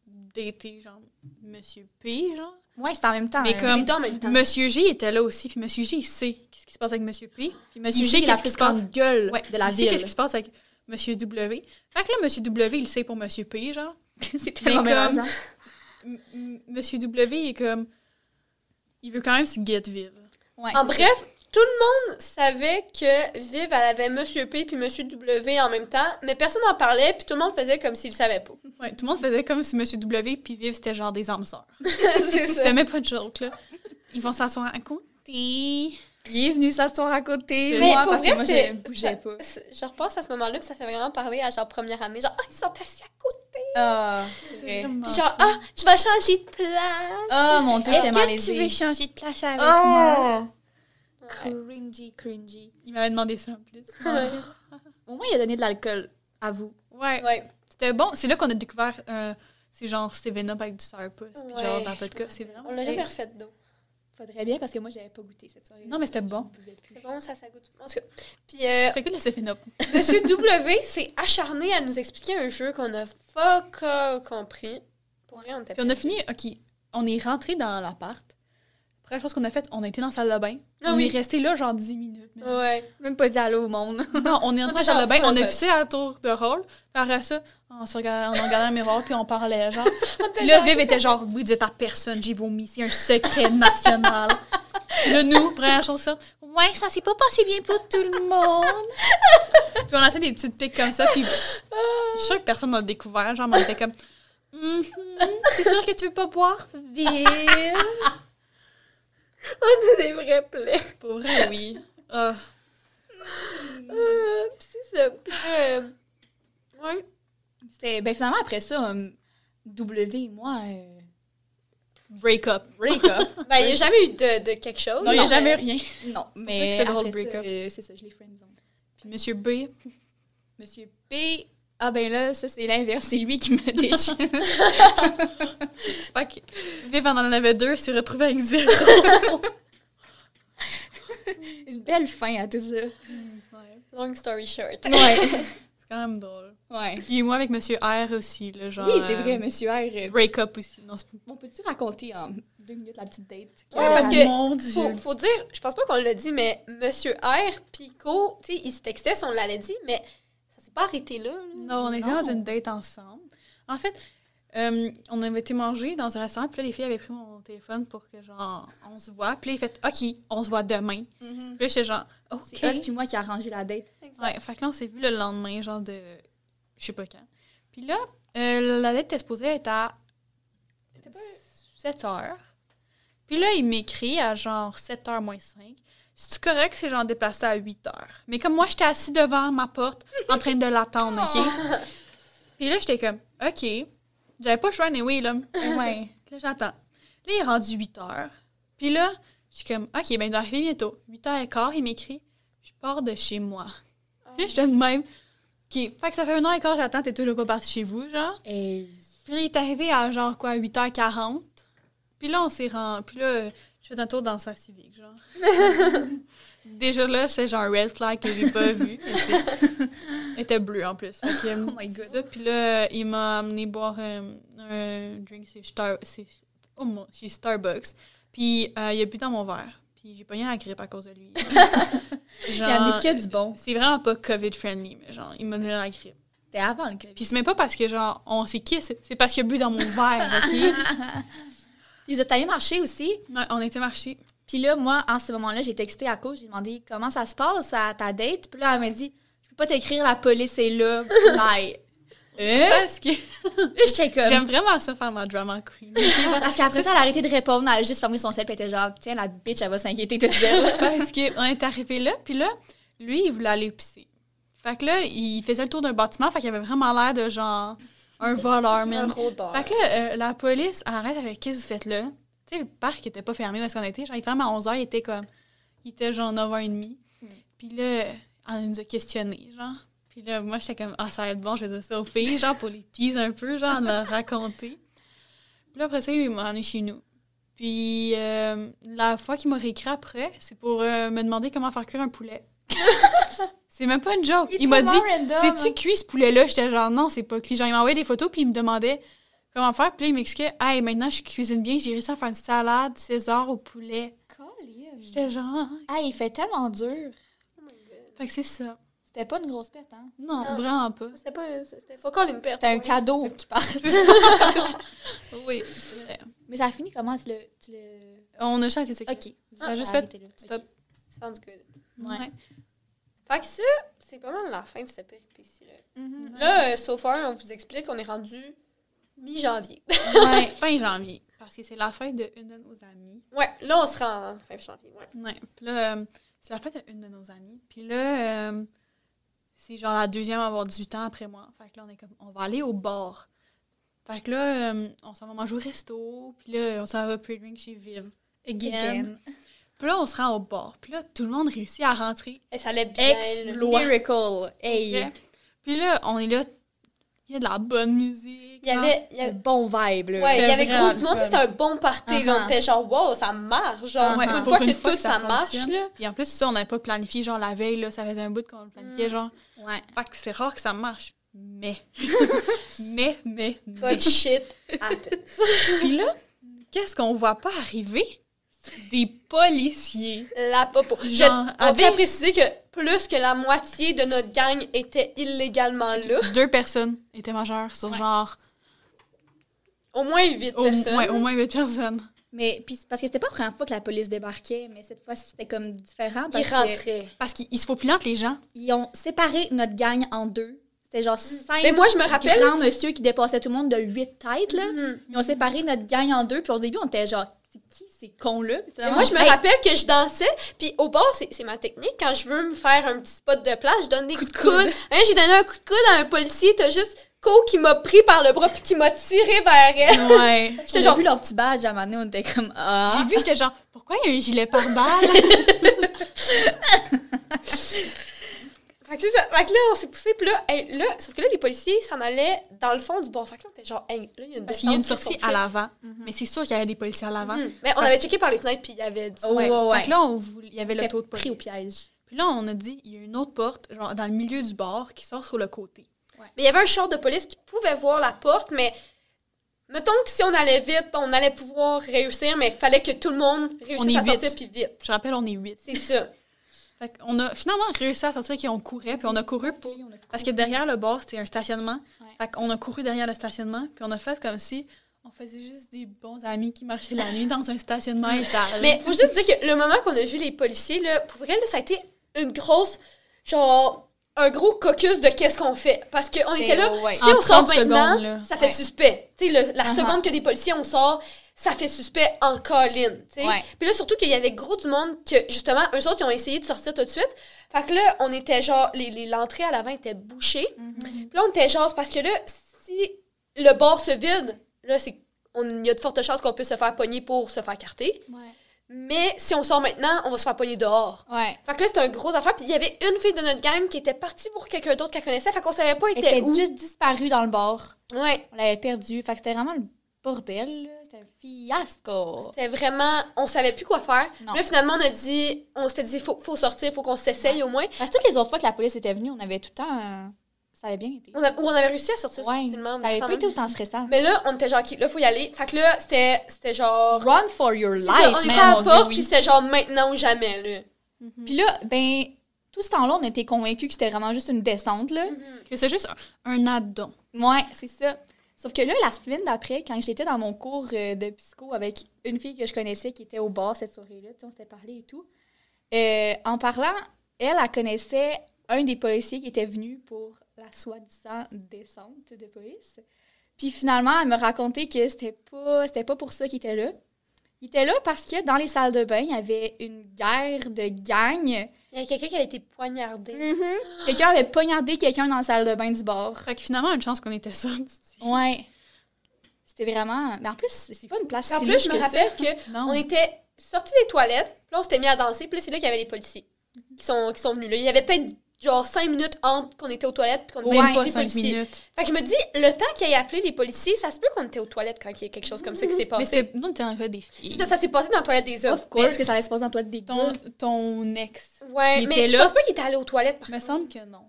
dater, genre, Monsieur P, genre. Ouais, c'était en même temps. Mais hein. comme- Les deux en même temps. Monsieur G était là aussi, puis Monsieur G, il sait qu'est-ce qui se passe avec Monsieur P. Puis Monsieur il G, sait qu'est-ce qui se passe. gueule Ouais, de la il sait ville. qu'est-ce qui se passe avec Monsieur W. Fait que là, Monsieur W, il sait pour Monsieur P, genre. [laughs] c'est tellement Mais comme- Monsieur W, est comme... Il veut quand même se get Viv. Ouais, En bref, tout le monde savait que Viv, elle avait Monsieur P puis Monsieur W en même temps, mais personne n'en parlait, puis tout le monde faisait comme s'il le savait pas. Ouais, tout le monde faisait comme si Monsieur W puis Viv, c'était genre des âmes sœurs. [laughs] c'est ça. C'était même pas de joke, là. Ils vont s'asseoir à côté. Il est venu s'asseoir à côté Mais moi pour parce que vrai, moi, c'était- je bougeais pas. Je repense à ce moment-là, puis ça fait vraiment parler à genre première année. Genre, ah, ils sont assis à côté. Ah, c'est vrai. Puis genre, ah, je vais changer de place. Oh mon dieu, j'étais malaisée. changer de place avec Oh! Ouais. Cringy, cringy. Il m'avait demandé ça en plus. Ouais. Au moins, il a donné de l'alcool à vous. Ouais. Ouais. C'était bon. C'est là qu'on a découvert. euh, c'est genre Steven Up avec du sour puss. Puis Ouais, genre dans vodka. me C'est vraiment. On l'a jamais refait d'eau. Faudrait bien parce que moi, j'avais pas goûté cette soirée. Non, mais c'était bon. C'est bon, ça, ça goûte. En tout cas. Puis, euh, C'est que le Up. Monsieur W s'est acharné à nous expliquer un jeu qu'on a fuck all compris. Pour rien, on était Puis on a fini. OK. On est rentré dans l'appart. Première chose qu'on a faite, on a été dans la salle de bain. Ah on oui. est resté là genre 10 minutes. mais- Ouais. Même pas dit allô au monde. [laughs] Non, on est entré dans la salle de bain, on a pissé à la tour de rôle. Puis après ça, on, se regardait, on regardait un miroir, puis on parlait, genre. [laughs] là, Viv était genre, oui, dites à personne, j'ai vomi, c'est un secret national. [laughs] là, nous, première chose, ça, ouais, ça s'est pas passé bien pour tout le monde. puis on a fait des petites piques comme ça, puis je suis sûre que personne n'a découvert, genre, mais on était comme, Mhm, t'es sûr que tu veux pas boire, Viv? [laughs] On a des vrais plaies. Pour vrai, oui. Euh, puis c'est ça. Euh, ouais. C'était, ben finalement, après ça, euh, W et moi, euh, break up. Break up. [laughs] Ben, il n'y a jamais eu de, de quelque chose. Non, il n'y a mais- jamais rien. non, mais. c'est drôle, après break ça, up. euh, C'est ça, je l'ai friendzone. Puis Monsieur B, Monsieur P. Ah ben là, ça c'est l'inverse, c'est lui qui me [laughs] déchire. fait que Viv en en avait deux, il s'est retrouvé avec zéro. [laughs] Une belle fin à tout ça. Ouais. Long story short. Ouais. [laughs] C'est quand même drôle. ouais. Puis moi avec Monsieur R aussi, là, genre. Oui, c'est euh, vrai, Monsieur R. euh, Break up aussi. Non, On peut-tu raconter en deux minutes la petite date? Ouais, parce que Mon Dieu. Faut, faut dire, je pense pas qu'on l'a dit, mais Monsieur R, Pico, tu sais, ils se textaient, si on l'avait dit, mais s'est pas arrêté là. là. Non, on était Non. dans une date ensemble. En fait, euh, on avait été manger dans un restaurant, puis là, les filles avaient pris mon téléphone pour que, genre, on se voit. Puis là, ils fait OK, on se voit demain. Mhm. Puis là, j'étais genre, OK. C'est puis moi qui a arrangé la date. Ouais, fait que là, on s'est vu le lendemain, genre de. Je sais pas quand. Puis là, euh, la date était supposée être à 7 heures. Puis là, il m'écrit à genre 7 h moins 5. C'est correct, c'est genre déplacé à 8 heures? Mais comme moi, j'étais assis devant ma porte en train de l'attendre, OK? [laughs] Puis là, j'étais comme, OK. J'avais pas le choix, anyway, là. Ouais. Là, j'attends. Là, il est rendu 8 heures. Puis là, je suis comme, OK, ben, il doit arriver bientôt. 8 h 15 il m'écrit, je pars de chez moi. Puis là, j'étais de même. OK, fait que ça fait un an et quart, j'attends, t'es toujours pas parti chez vous, genre. Puis là, il est arrivé à genre quoi, 8h40. Puis là, on s'est rendu. Puis là, je fais un tour dans sa civique, genre. [laughs] Déjà là, c'est genre un red flag que j'ai pas vu. Elle était bleue en plus. Fait que, [laughs] Oh my c'est God. ça. Puis là, il m'a amené boire euh, un drink chez, Star... oh, mon- chez Starbucks. Puis euh, il a bu dans mon verre. Puis j'ai pogné la grippe à cause de lui. [laughs] Il a amené que du bon. C'est vraiment pas COVID-friendly, mais genre, il m'a donné la grippe. C'était avant le COVID. Puis c'est même pas parce que, genre, on s'est kiss, c'est parce qu'il a bu dans mon verre, OK? Vous êtes allé marcher aussi? Ouais, on était marché. Puis là, moi, en ce moment-là, j'ai texté à cause, j'ai demandé comment ça se passe à ta date? Puis là, elle m'a dit, je peux pas t'écrire, la police est là. [laughs] Bye. Hein? Parce que Là, j'étais comme. j'aime vraiment ça faire ma drama queen. Parce qu'après ça, elle a arrêté de répondre, elle a juste fermé son sel, puis elle était genre, tiens, la bitch, elle va s'inquiéter toute seule. [laughs] Parce qu'on est arrivé là, puis là, lui, il voulait aller pisser. Fait que là, il faisait le tour d'un bâtiment, fait qu'il avait vraiment l'air de genre un voleur, Un rôdeur. Fait que là, euh, la police arrête avec qu'est-ce que vous faites là? Tu sais, le parc était pas fermé est-ce qu'on était. Genre, il ferme à 11h, il était comme. Il était genre 9h30. Puis là, elle nous a questionnés, genre. Puis là, moi, j'étais comme, ah, ça va être bon, je vais dire ça aux filles, genre, pour les teaser un peu, genre, leur [laughs] raconter. Puis là, après ça, il m'a ramené chez nous. Puis euh, la fois qu'il m'a réécrit après, c'est pour euh, me demander comment faire cuire un poulet. [laughs] c'est même pas une joke. Il, m'a dit, c'est-tu cuit ce poulet-là? J'étais genre, non, c'est pas cuit. Genre, il m'a envoyé des photos, puis il me demandait comment faire. Puis là, il m'expliquait, hey, maintenant, je cuisine bien, j'ai réussi à faire une salade César au poulet. J'étais genre, Ah, il fait tellement dur. Oh my God. fait que c'est ça. C'était pas une grosse perte, hein? Non, Non. vraiment pas. C'était pas, c'était pas encore une perte. C'était un cadeau qui part. [laughs] Oui, c'est vrai. Mais ça a fini comment? Tu le. Tu le... On a chanté ça. Ok. Ça a Ah, juste ça a fait stop. Sounds good. Ouais. Ouais. Fait que ça, c'est pas mal la fin de cette péripétie-là. Mhm. Là, euh, so far, on vous explique qu'on est rendu mi-janvier. Ouais, [laughs] fin janvier. Parce que c'est la fête d'une de nos amies. Ouais, là, on sera en fin janvier. Ouais. Ouais. Puis là, euh, c'est la fête d'une de nos amies. Puis là, euh, c'est genre la deuxième à avoir 18 ans après moi. Fait que là, on est comme, on va aller au bar. Fait que là, euh, on s'en va manger au resto. Puis là, on s'en va pre-drink chez Viv. Again. Again. Puis là, on se rend au bar. Puis là, tout le monde réussit à rentrer. Et ça allait bien. Exploit. Miracle. Hey. Puis là, on est là. Il y a de la bonne musique. Il y avait, il y avait, bon vibe, là. ouais, il y avait gros du monde, c'était un bon party. là. On Uh-huh. était genre, wow, ça marche. Genre, une pour fois que tout ça, marche, là. Puis en plus, ça, on n'avait pas planifié genre la veille, là, ça faisait un bout qu'on le planifiait, Mm. genre. Ouais. Fait que c'est rare que ça marche. Mais. [laughs] mais, mais, mais. But shit happens. [laughs] Puis là, qu'est-ce qu'on voit pas arriver? Des policiers. La popo. Je, Genre, on tient à préciser que plus que la moitié de notre gang était illégalement là. Deux personnes étaient majeures sur Ouais. genre. Au moins 8 Au, personnes. ouais, au moins huit personnes. Mais puis parce que c'était pas la première fois que la police débarquait, mais cette fois-ci c'était comme différent Ils parce que rentraient. Parce qu'ils se faufilent entre les gens. ils ont séparé notre gang en deux. C'était genre cinq Mais moi, je me rappelle- grands monsieur qui dépassaient tout le monde de huit têtes là. Mhm. Ils ont séparé notre gang en deux, puis au début on était genre c'est qui ces cons là Mais moi, je me rappelle que je dansais, puis au bord, c'est ma technique. Quand je veux me faire un petit spot de place, je donne des coups de coude. Hein, J'ai donné un coup de coude à un policier, t'as juste Co qui m'a pris par le bras puis qui m'a tiré vers elle. Ouais. [laughs] J'étais genre vu leur petit badge à un moment donné, on était comme ah. J'ai vu, j'étais genre, pourquoi il y a un gilet pare-balles? [laughs] Fait que c'est ça. Fait que là, on s'est poussé. Puis là, hey, là, sauf que là, les policiers s'en allaient dans le fond du bord. Fait que là, on était genre, hey, là, il y a une Parce qu'il y a une sortie à l'avant. Mais c'est sûr qu'il y avait des policiers à l'avant. Mhm. Mais on avait checké par les fenêtres, puis il y avait du. Oh, ouais, ouais. Fait que là, on voulait- il y avait le taux de pris au police. piège. Puis là, on a dit, il y a une autre porte, genre dans le milieu du bar, qui sort sur le côté. Mais il y avait un char de police qui pouvait voir la porte, mais mettons que si on allait vite, on allait pouvoir réussir, mais il fallait que tout le monde On réussisse est à sortir puis vite. Je rappelle, on est huit. C'est ça. [laughs] Fait qu'on a finalement réussi à sortir qu'on courait, puis on a couru pour... Parce que derrière le bar, c'était un stationnement. Ouais. Fait qu'on a couru derrière le stationnement, puis on a fait comme si on faisait juste des bons amis qui marchaient la nuit dans un stationnement étage. Mais faut juste dire que le moment qu'on a vu les policiers, là, pour vrai, là, ça a été une grosse, genre, un gros caucus de qu'est-ce qu'on fait. Parce qu'on était là, ouais. si En on sort 30 maintenant, là. ça fait Ouais. suspect. Tu sais, la Uh-huh. seconde que des policiers, on sort, ça fait suspect en colline. Puis là, surtout qu'il y avait gros du monde que, justement, eux autres, ils ont essayé de sortir tout de suite. Fait que là, on était genre, les- les- l'entrée à l'avant était bouchée. Puis là, on était genre, parce que là, si le bord se vide, là, c'est il y a de fortes chances qu'on puisse se faire pogner pour se faire carter. Ouais. Mais si on sort maintenant, on va se faire pogner dehors. Ouais. Fait que là, c'était un gros affaire. Puis il y avait une fille de notre gang qui était partie pour quelqu'un d'autre qu'elle connaissait. Fait qu'on savait pas Elle était était où. juste disparue dans le bar. Ouais. On l'avait perdue. Fait que c'était vraiment le bordel. C'était un fiasco. C'était vraiment. On savait plus quoi faire. Non. Là, finalement, on a dit. On s'était dit, faut, faut sortir, faut qu'on s'essaye au moins. Parce que toutes les autres fois que la police était venue, on avait tout le temps. Ça avait bien été. On a, on avait réussi à sortir Ouais. facilement. Ça avait pas été autant stressant. Mais là, on était genre, OK, là, faut y aller. Fait que là, c'était c'était genre. Run for your life. ça, on était à la porte, oui. puis c'était genre maintenant ou jamais, là. Puis là, ben, tout ce temps-là, on était convaincus que c'était vraiment juste une descente, là. Que c'est juste un, un addon. Ouais, c'est ça. Sauf que là, la semaine d'après, quand j'étais dans mon cours euh, de psycho avec une fille que je connaissais qui était au bar cette soirée-là, on s'était parlé et tout, euh, en parlant, elle, elle connaissait un des policiers qui était venu pour la soi-disant descente de police. Puis finalement, elle me racontait que c'était pas, c'était pas pour ça qu'il était là. Il était là parce que dans les salles de bain, il y avait une guerre de gang. Il y a quelqu'un qui avait été poignardé. Mhm. Quelqu'un avait poignardé quelqu'un dans la salle de bain du bar. Fait que finalement, une chance qu'on était sortis. Ouais. C'était vraiment. Mais en plus, c'est pas une place En si plus, je me rappelle que Non. on était sortis des toilettes, puis là, on s'était mis à danser, puis là, c'est là qu'il y avait les policiers qui sont, qui sont venus. Là. Il y avait peut-être genre cinq minutes entre qu'on était aux toilettes, puis qu'on était Ouais, Même pas cinq minutes. Fait que je me dis, le temps qu'il ait appelé les policiers, ça se peut qu'on était aux toilettes quand il y a quelque chose comme ça qui s'est Mais passé. c'était, nous, on était en fait des filles. Ça, ça s'est passé dans la toilette des hommes. Of course que ça allait se passer dans la toilette des Ton, gars. ton ex. Ouais, Il mais était je là. pense pas qu'il était allé aux toilettes. Par me semble que non.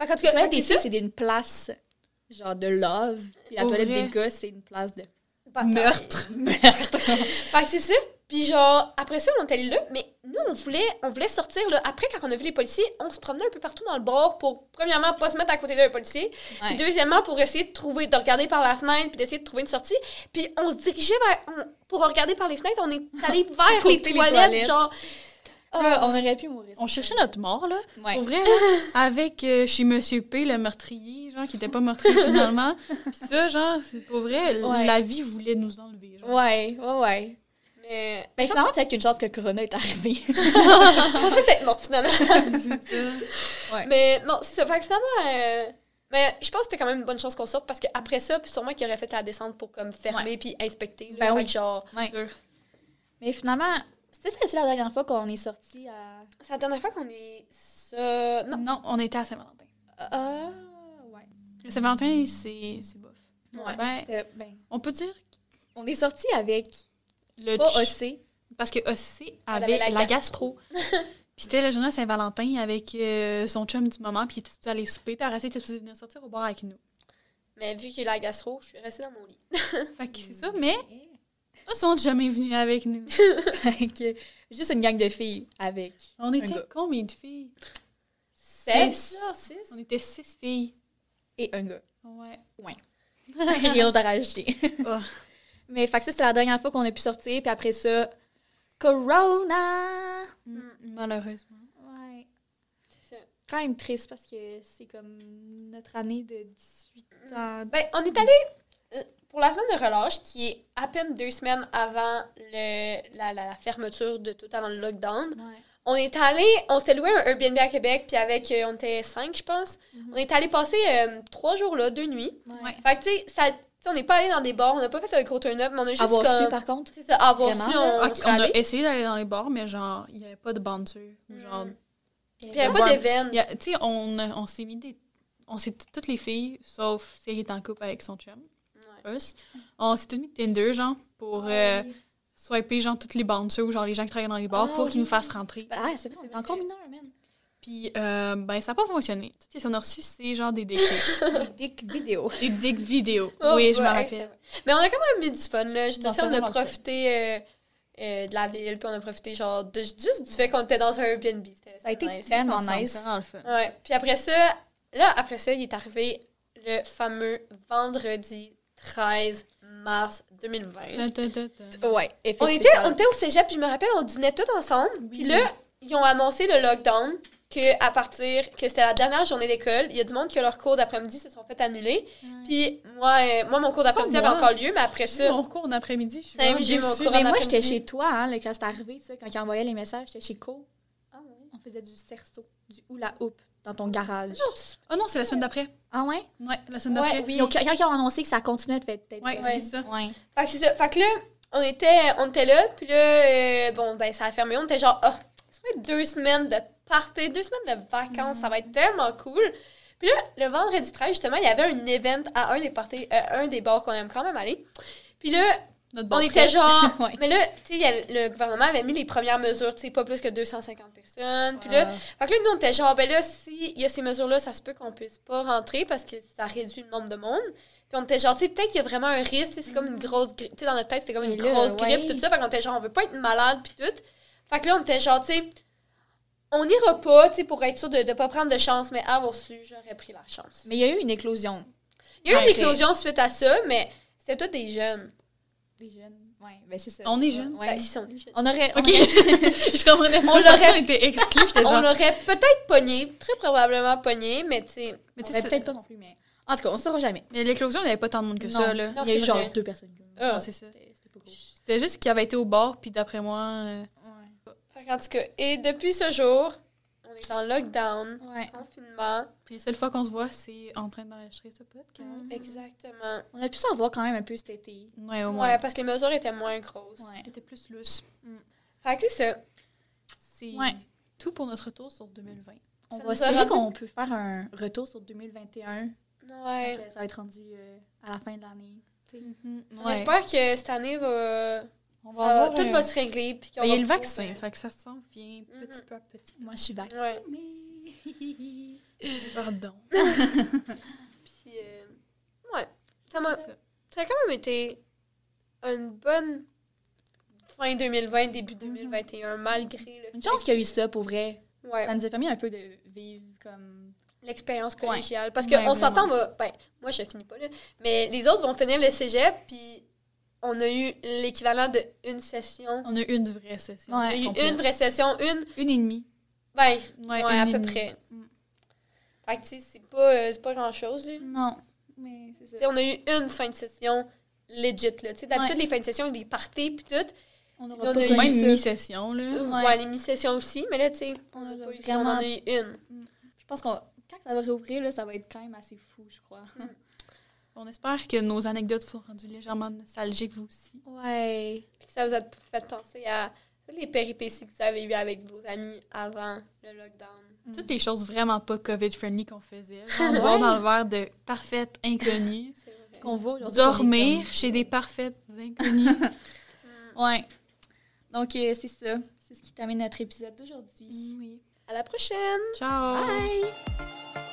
Fait qu'en tout La cas, toilette des c'est filles, c'est une place genre de love. Puis la toilette vrai. des gars, c'est une place de Bataille. meurtre. [laughs] Fait que c'est ça. Puis genre, après ça, on est allé là, mais nous, on voulait, on voulait sortir, là. Après, quand on a vu les policiers, on se promenait un peu partout dans le bar pour, premièrement, pas se mettre à côté d'un policier. Puis Ouais. deuxièmement, pour essayer de trouver, de regarder par la fenêtre, puis d'essayer de trouver une sortie. Puis on se dirigeait vers, on- pour regarder par les fenêtres, on est allé [laughs] vers les toilettes, genre. Ah, on aurait pu mourir. On cherchait notre mort, là. Ouais. Pour vrai, là, [laughs] avec euh, chez Monsieur P, le meurtrier, genre, qui était pas meurtrier finalement. [laughs] Puis ça, genre, c'est pour vrai, Ouais. la vie voulait nous enlever. Genre. Ouais, ouais, ouais. Mais. Ben finalement, peut-être qu'une chance que Corona est arrivé. Je pensais [laughs] peut-être morte finalement. [laughs] c'est ça. Ouais. Mais non, c'est ça. Fait que finalement. euh, Mais je pense que c'était quand même une bonne chose qu'on sorte parce qu'après ça, puis sûrement qu'il aurait fait la descente pour comme fermer puis inspecter. Là, Ben oui. genre. Ouais. Sûr. Mais finalement, c'était la dernière fois qu'on est sorti à. C'est la dernière fois qu'on est. Non. Non, on était à Saint-Valentin. Ah, ouais. Le Saint-Valentin, c'est c'est bof. Ouais. Ben, ben, on peut dire on est sorti avec le pas OC. Parce que OC avait avait la, la gastro. [laughs] puis c'était la journée à Saint-Valentin avec euh, son chum du moment, puis il était supposé aller souper, puis il était supposé venir sortir au bar avec nous. Mais vu qu'il y a la gastro, je suis restée dans mon lit. [laughs] Fait que c'est ça, mais eux sont jamais venus avec nous. [laughs] Juste une gang de filles avec. On était gars. combien de filles? Six? Six. On était six filles. Et un gars. Ouais. Rien d'autre à rajouter. Oh. Mais fait que ça, c'était la dernière fois qu'on a pu sortir. Puis après ça, Corona! Mm, Malheureusement. Ouais. C'est ça. Quand même triste parce que c'est comme notre année de 18 ans. Ben, on est allé euh, pour la semaine de relâche, qui est à peine deux semaines avant le, la, la- la fermeture de tout, avant le lockdown. Ouais. on est allé, on s'était loué un Airbnb à Québec, puis avec, euh, on était cinq, je pense. On est allé passer euh, trois jours là, deux nuits. Ouais. Fait que, tu sais, ça- on n'est pas allé dans des bars, on n'a pas fait un gros turn-up, mais on a juste Avoir comme... su, par contre? C'est ça, avoir Vraiment, su, on, a essayé d'aller dans les bars, mais genre, il n'y avait pas de bouncer. ou Genre, Puis il n'y avait pas d'événement. tu sais, on, on s'est mis des. On s'est toutes les filles, sauf si elle est en couple avec son chum, Ouais. us. On s'est toutes mis Tinder, genre, pour euh, swiper, genre, toutes les bouncers ou genre les gens qui travaillent dans les bars Ah pour qu'ils nous fassent rentrer. Ah, c'est vrai, on est encore mineur, man. Puis, euh, ben, ça n'a pas fonctionné. Toutes les qu'on a reçues, c'est genre des dick. [laughs] Des dick vidéos. des dick vidéos. Oh, oui, je ouais, me rappelle. Mais on a quand même eu du fun, là. Je dis, on a profité euh, euh, de la ville, puis on a profité, genre, de, juste du fait qu'on était dans un Airbnb. C'était Ça a été nice. nice. Vraiment le fun. Ouais. Puis après ça, là, après ça, il est arrivé le fameux vendredi 13 mars 2020. Ta, ta, ta, ta. Ouais, On était, on était au cégep, puis je me rappelle, on dînait tous ensemble. Puis là, ils ont annoncé le lockdown, que à partir, que c'était la dernière journée d'école. Il y a du monde qui a leur cours d'après-midi se sont fait annuler. Puis moi, euh, moi mon cours d'après-midi avait encore lieu, mais après ça, Mon cours d'après-midi, je suis mon cours Mais moi, j'étais chez toi, hein, là, quand c'est arrivé, ça, quand ils envoyaient les messages, j'étais chez Co. Ah ouais. On faisait du cerceau, du hula hoop dans ton garage. Oh non, c'est la semaine d'après. Ah ouais? Ouais, la semaine Ouais, d'après. oui. Donc, quand ils ont annoncé que ça continuait de être. Ouais, Ouais. c'est ça. Ouais. Fait que c'est ça. Fait que là, on était, on était là, puis là, euh, bon, ben, ça a fermé. On était genre, ah, être deux semaines de party, deux semaines de vacances, ça va être tellement cool. Puis là, le vendredi 13, justement, il y avait un event à un des parties, euh, un des bars qu'on aime quand même aller. Puis là, Notre on était prêt. genre. [laughs] Ouais. Mais là, tu sais, le gouvernement avait mis les premières mesures, tu sais, pas plus que 250 personnes. Puis là, Ah. fait que là, nous, on était genre, ben là, s'il y a ces mesures-là, ça se peut qu'on puisse pas rentrer parce que ça réduit le nombre de monde. Puis on était genre, tu sais, peut-être qu'il y a vraiment un risque, c'est comme une grosse grippe. Tu sais, dans notre tête, c'était comme une grosse ouais. grippe, tout ça. Fait qu'on était genre, on veut pas être malade, puis tout. Fait que là, on était genre, tu sais, on n'ira pas, tu sais, pour être sûr de ne pas prendre de chance, mais avoir su, j'aurais pris la chance. Mais il y a eu une éclosion. Il y a eu une éclosion suite à ça, mais c'était tous des jeunes. Des jeunes. Ouais, ben c'est ça. On est jeunes? Ouais. Ben, si, on est jeunes. On aurait. on Ok, aurait- [laughs] [laughs] je comprenais pas. On l'aurait- était exclus. J'étais [laughs] On genre. l'aurait peut-être pogné, très probablement pogné, mais tu sais. Mais tu sais, aurait peut-être pas non plus, mais. En tout cas, on saura jamais. Mais l'éclosion, il n'y avait pas tant de monde que Non. ça, là. Non, il y a eu c'est genre vrai. deux personnes. Ah. C'est ça. C'était juste qu'il avait été au bar, puis d'après moi. euh, Ouais. Qu'en tout cas, et depuis ce jour, on est en lockdown, Ouais. confinement. Puis la seule fois qu'on se voit, c'est en train d'enregistrer ce podcast. Mm. Exactement. On a pu s'en voir quand même un peu cet été. Ouais, au moins. Ouais, parce que les mesures étaient moins grosses. Ouais. C'était plus loose. Fait que c'est ça. C'est Ouais. tout pour notre retour sur 2020. On Ça va rendu- qu'on peut faire un retour sur 2021. Ouais. Après, ça va être rendu euh, à la fin de l'année. On espère que cette année va. On va avoir tout un- va se régler. Puis Ben, Il y a le vaccin, fait que ça s'en vient petit Mhm. peu à petit. Moi, je suis vaccinée. Ouais. [laughs] Pardon. Puis, euh, ouais. Ça. C'est ça. Ça a quand même été une bonne fin 2020, début 2021, malgré le Une chance qu'il y a eu ça, pour vrai. Ouais. Ça nous a permis un peu de vivre comme... l'expérience Ouais. collégiale. Parce qu'on s'entend. Ben, moi, je finis pas là. Mais les autres vont finir le cégep, puis on a eu l'équivalent de une session. On a eu une vraie session. On a eu complète. une vraie session, une. Une et demie. Ben, Ouais, ouais, à peu près. Mm. Fait que, tu sais, c'est pas, euh, pas grand chose. Non, mais c'est ça. on a eu une fin de session legit, là. Tu sais, d'habitude, Ouais. les fins de session, des parties, puis tout. On aura pas eu Même mi-session, là. Ouais, Ouais. les mi-sessions aussi. Mais là, tu sais, On vraiment- on en a eu une. Je pense qu'on quand ça va réouvrir, là, ça va être quand même assez fou, je crois. [laughs] On espère que nos anecdotes sont rendues légèrement nostalgiques, vous aussi. Ouais. Puis que ça vous a fait penser à toutes les péripéties que vous avez eues avec vos amis avant le lockdown. Toutes les choses vraiment pas COVID-friendly qu'on faisait. [laughs] Genre boire dans le verre de parfaites inconnues. [laughs] C'est vrai. Qu'on va aujourd'hui. Dormir on chez des parfaites inconnues. [laughs] Mm. Ouais. Donc, euh, c'est ça. C'est ce qui termine notre épisode d'aujourd'hui. oui. À la prochaine! Ciao! Bye!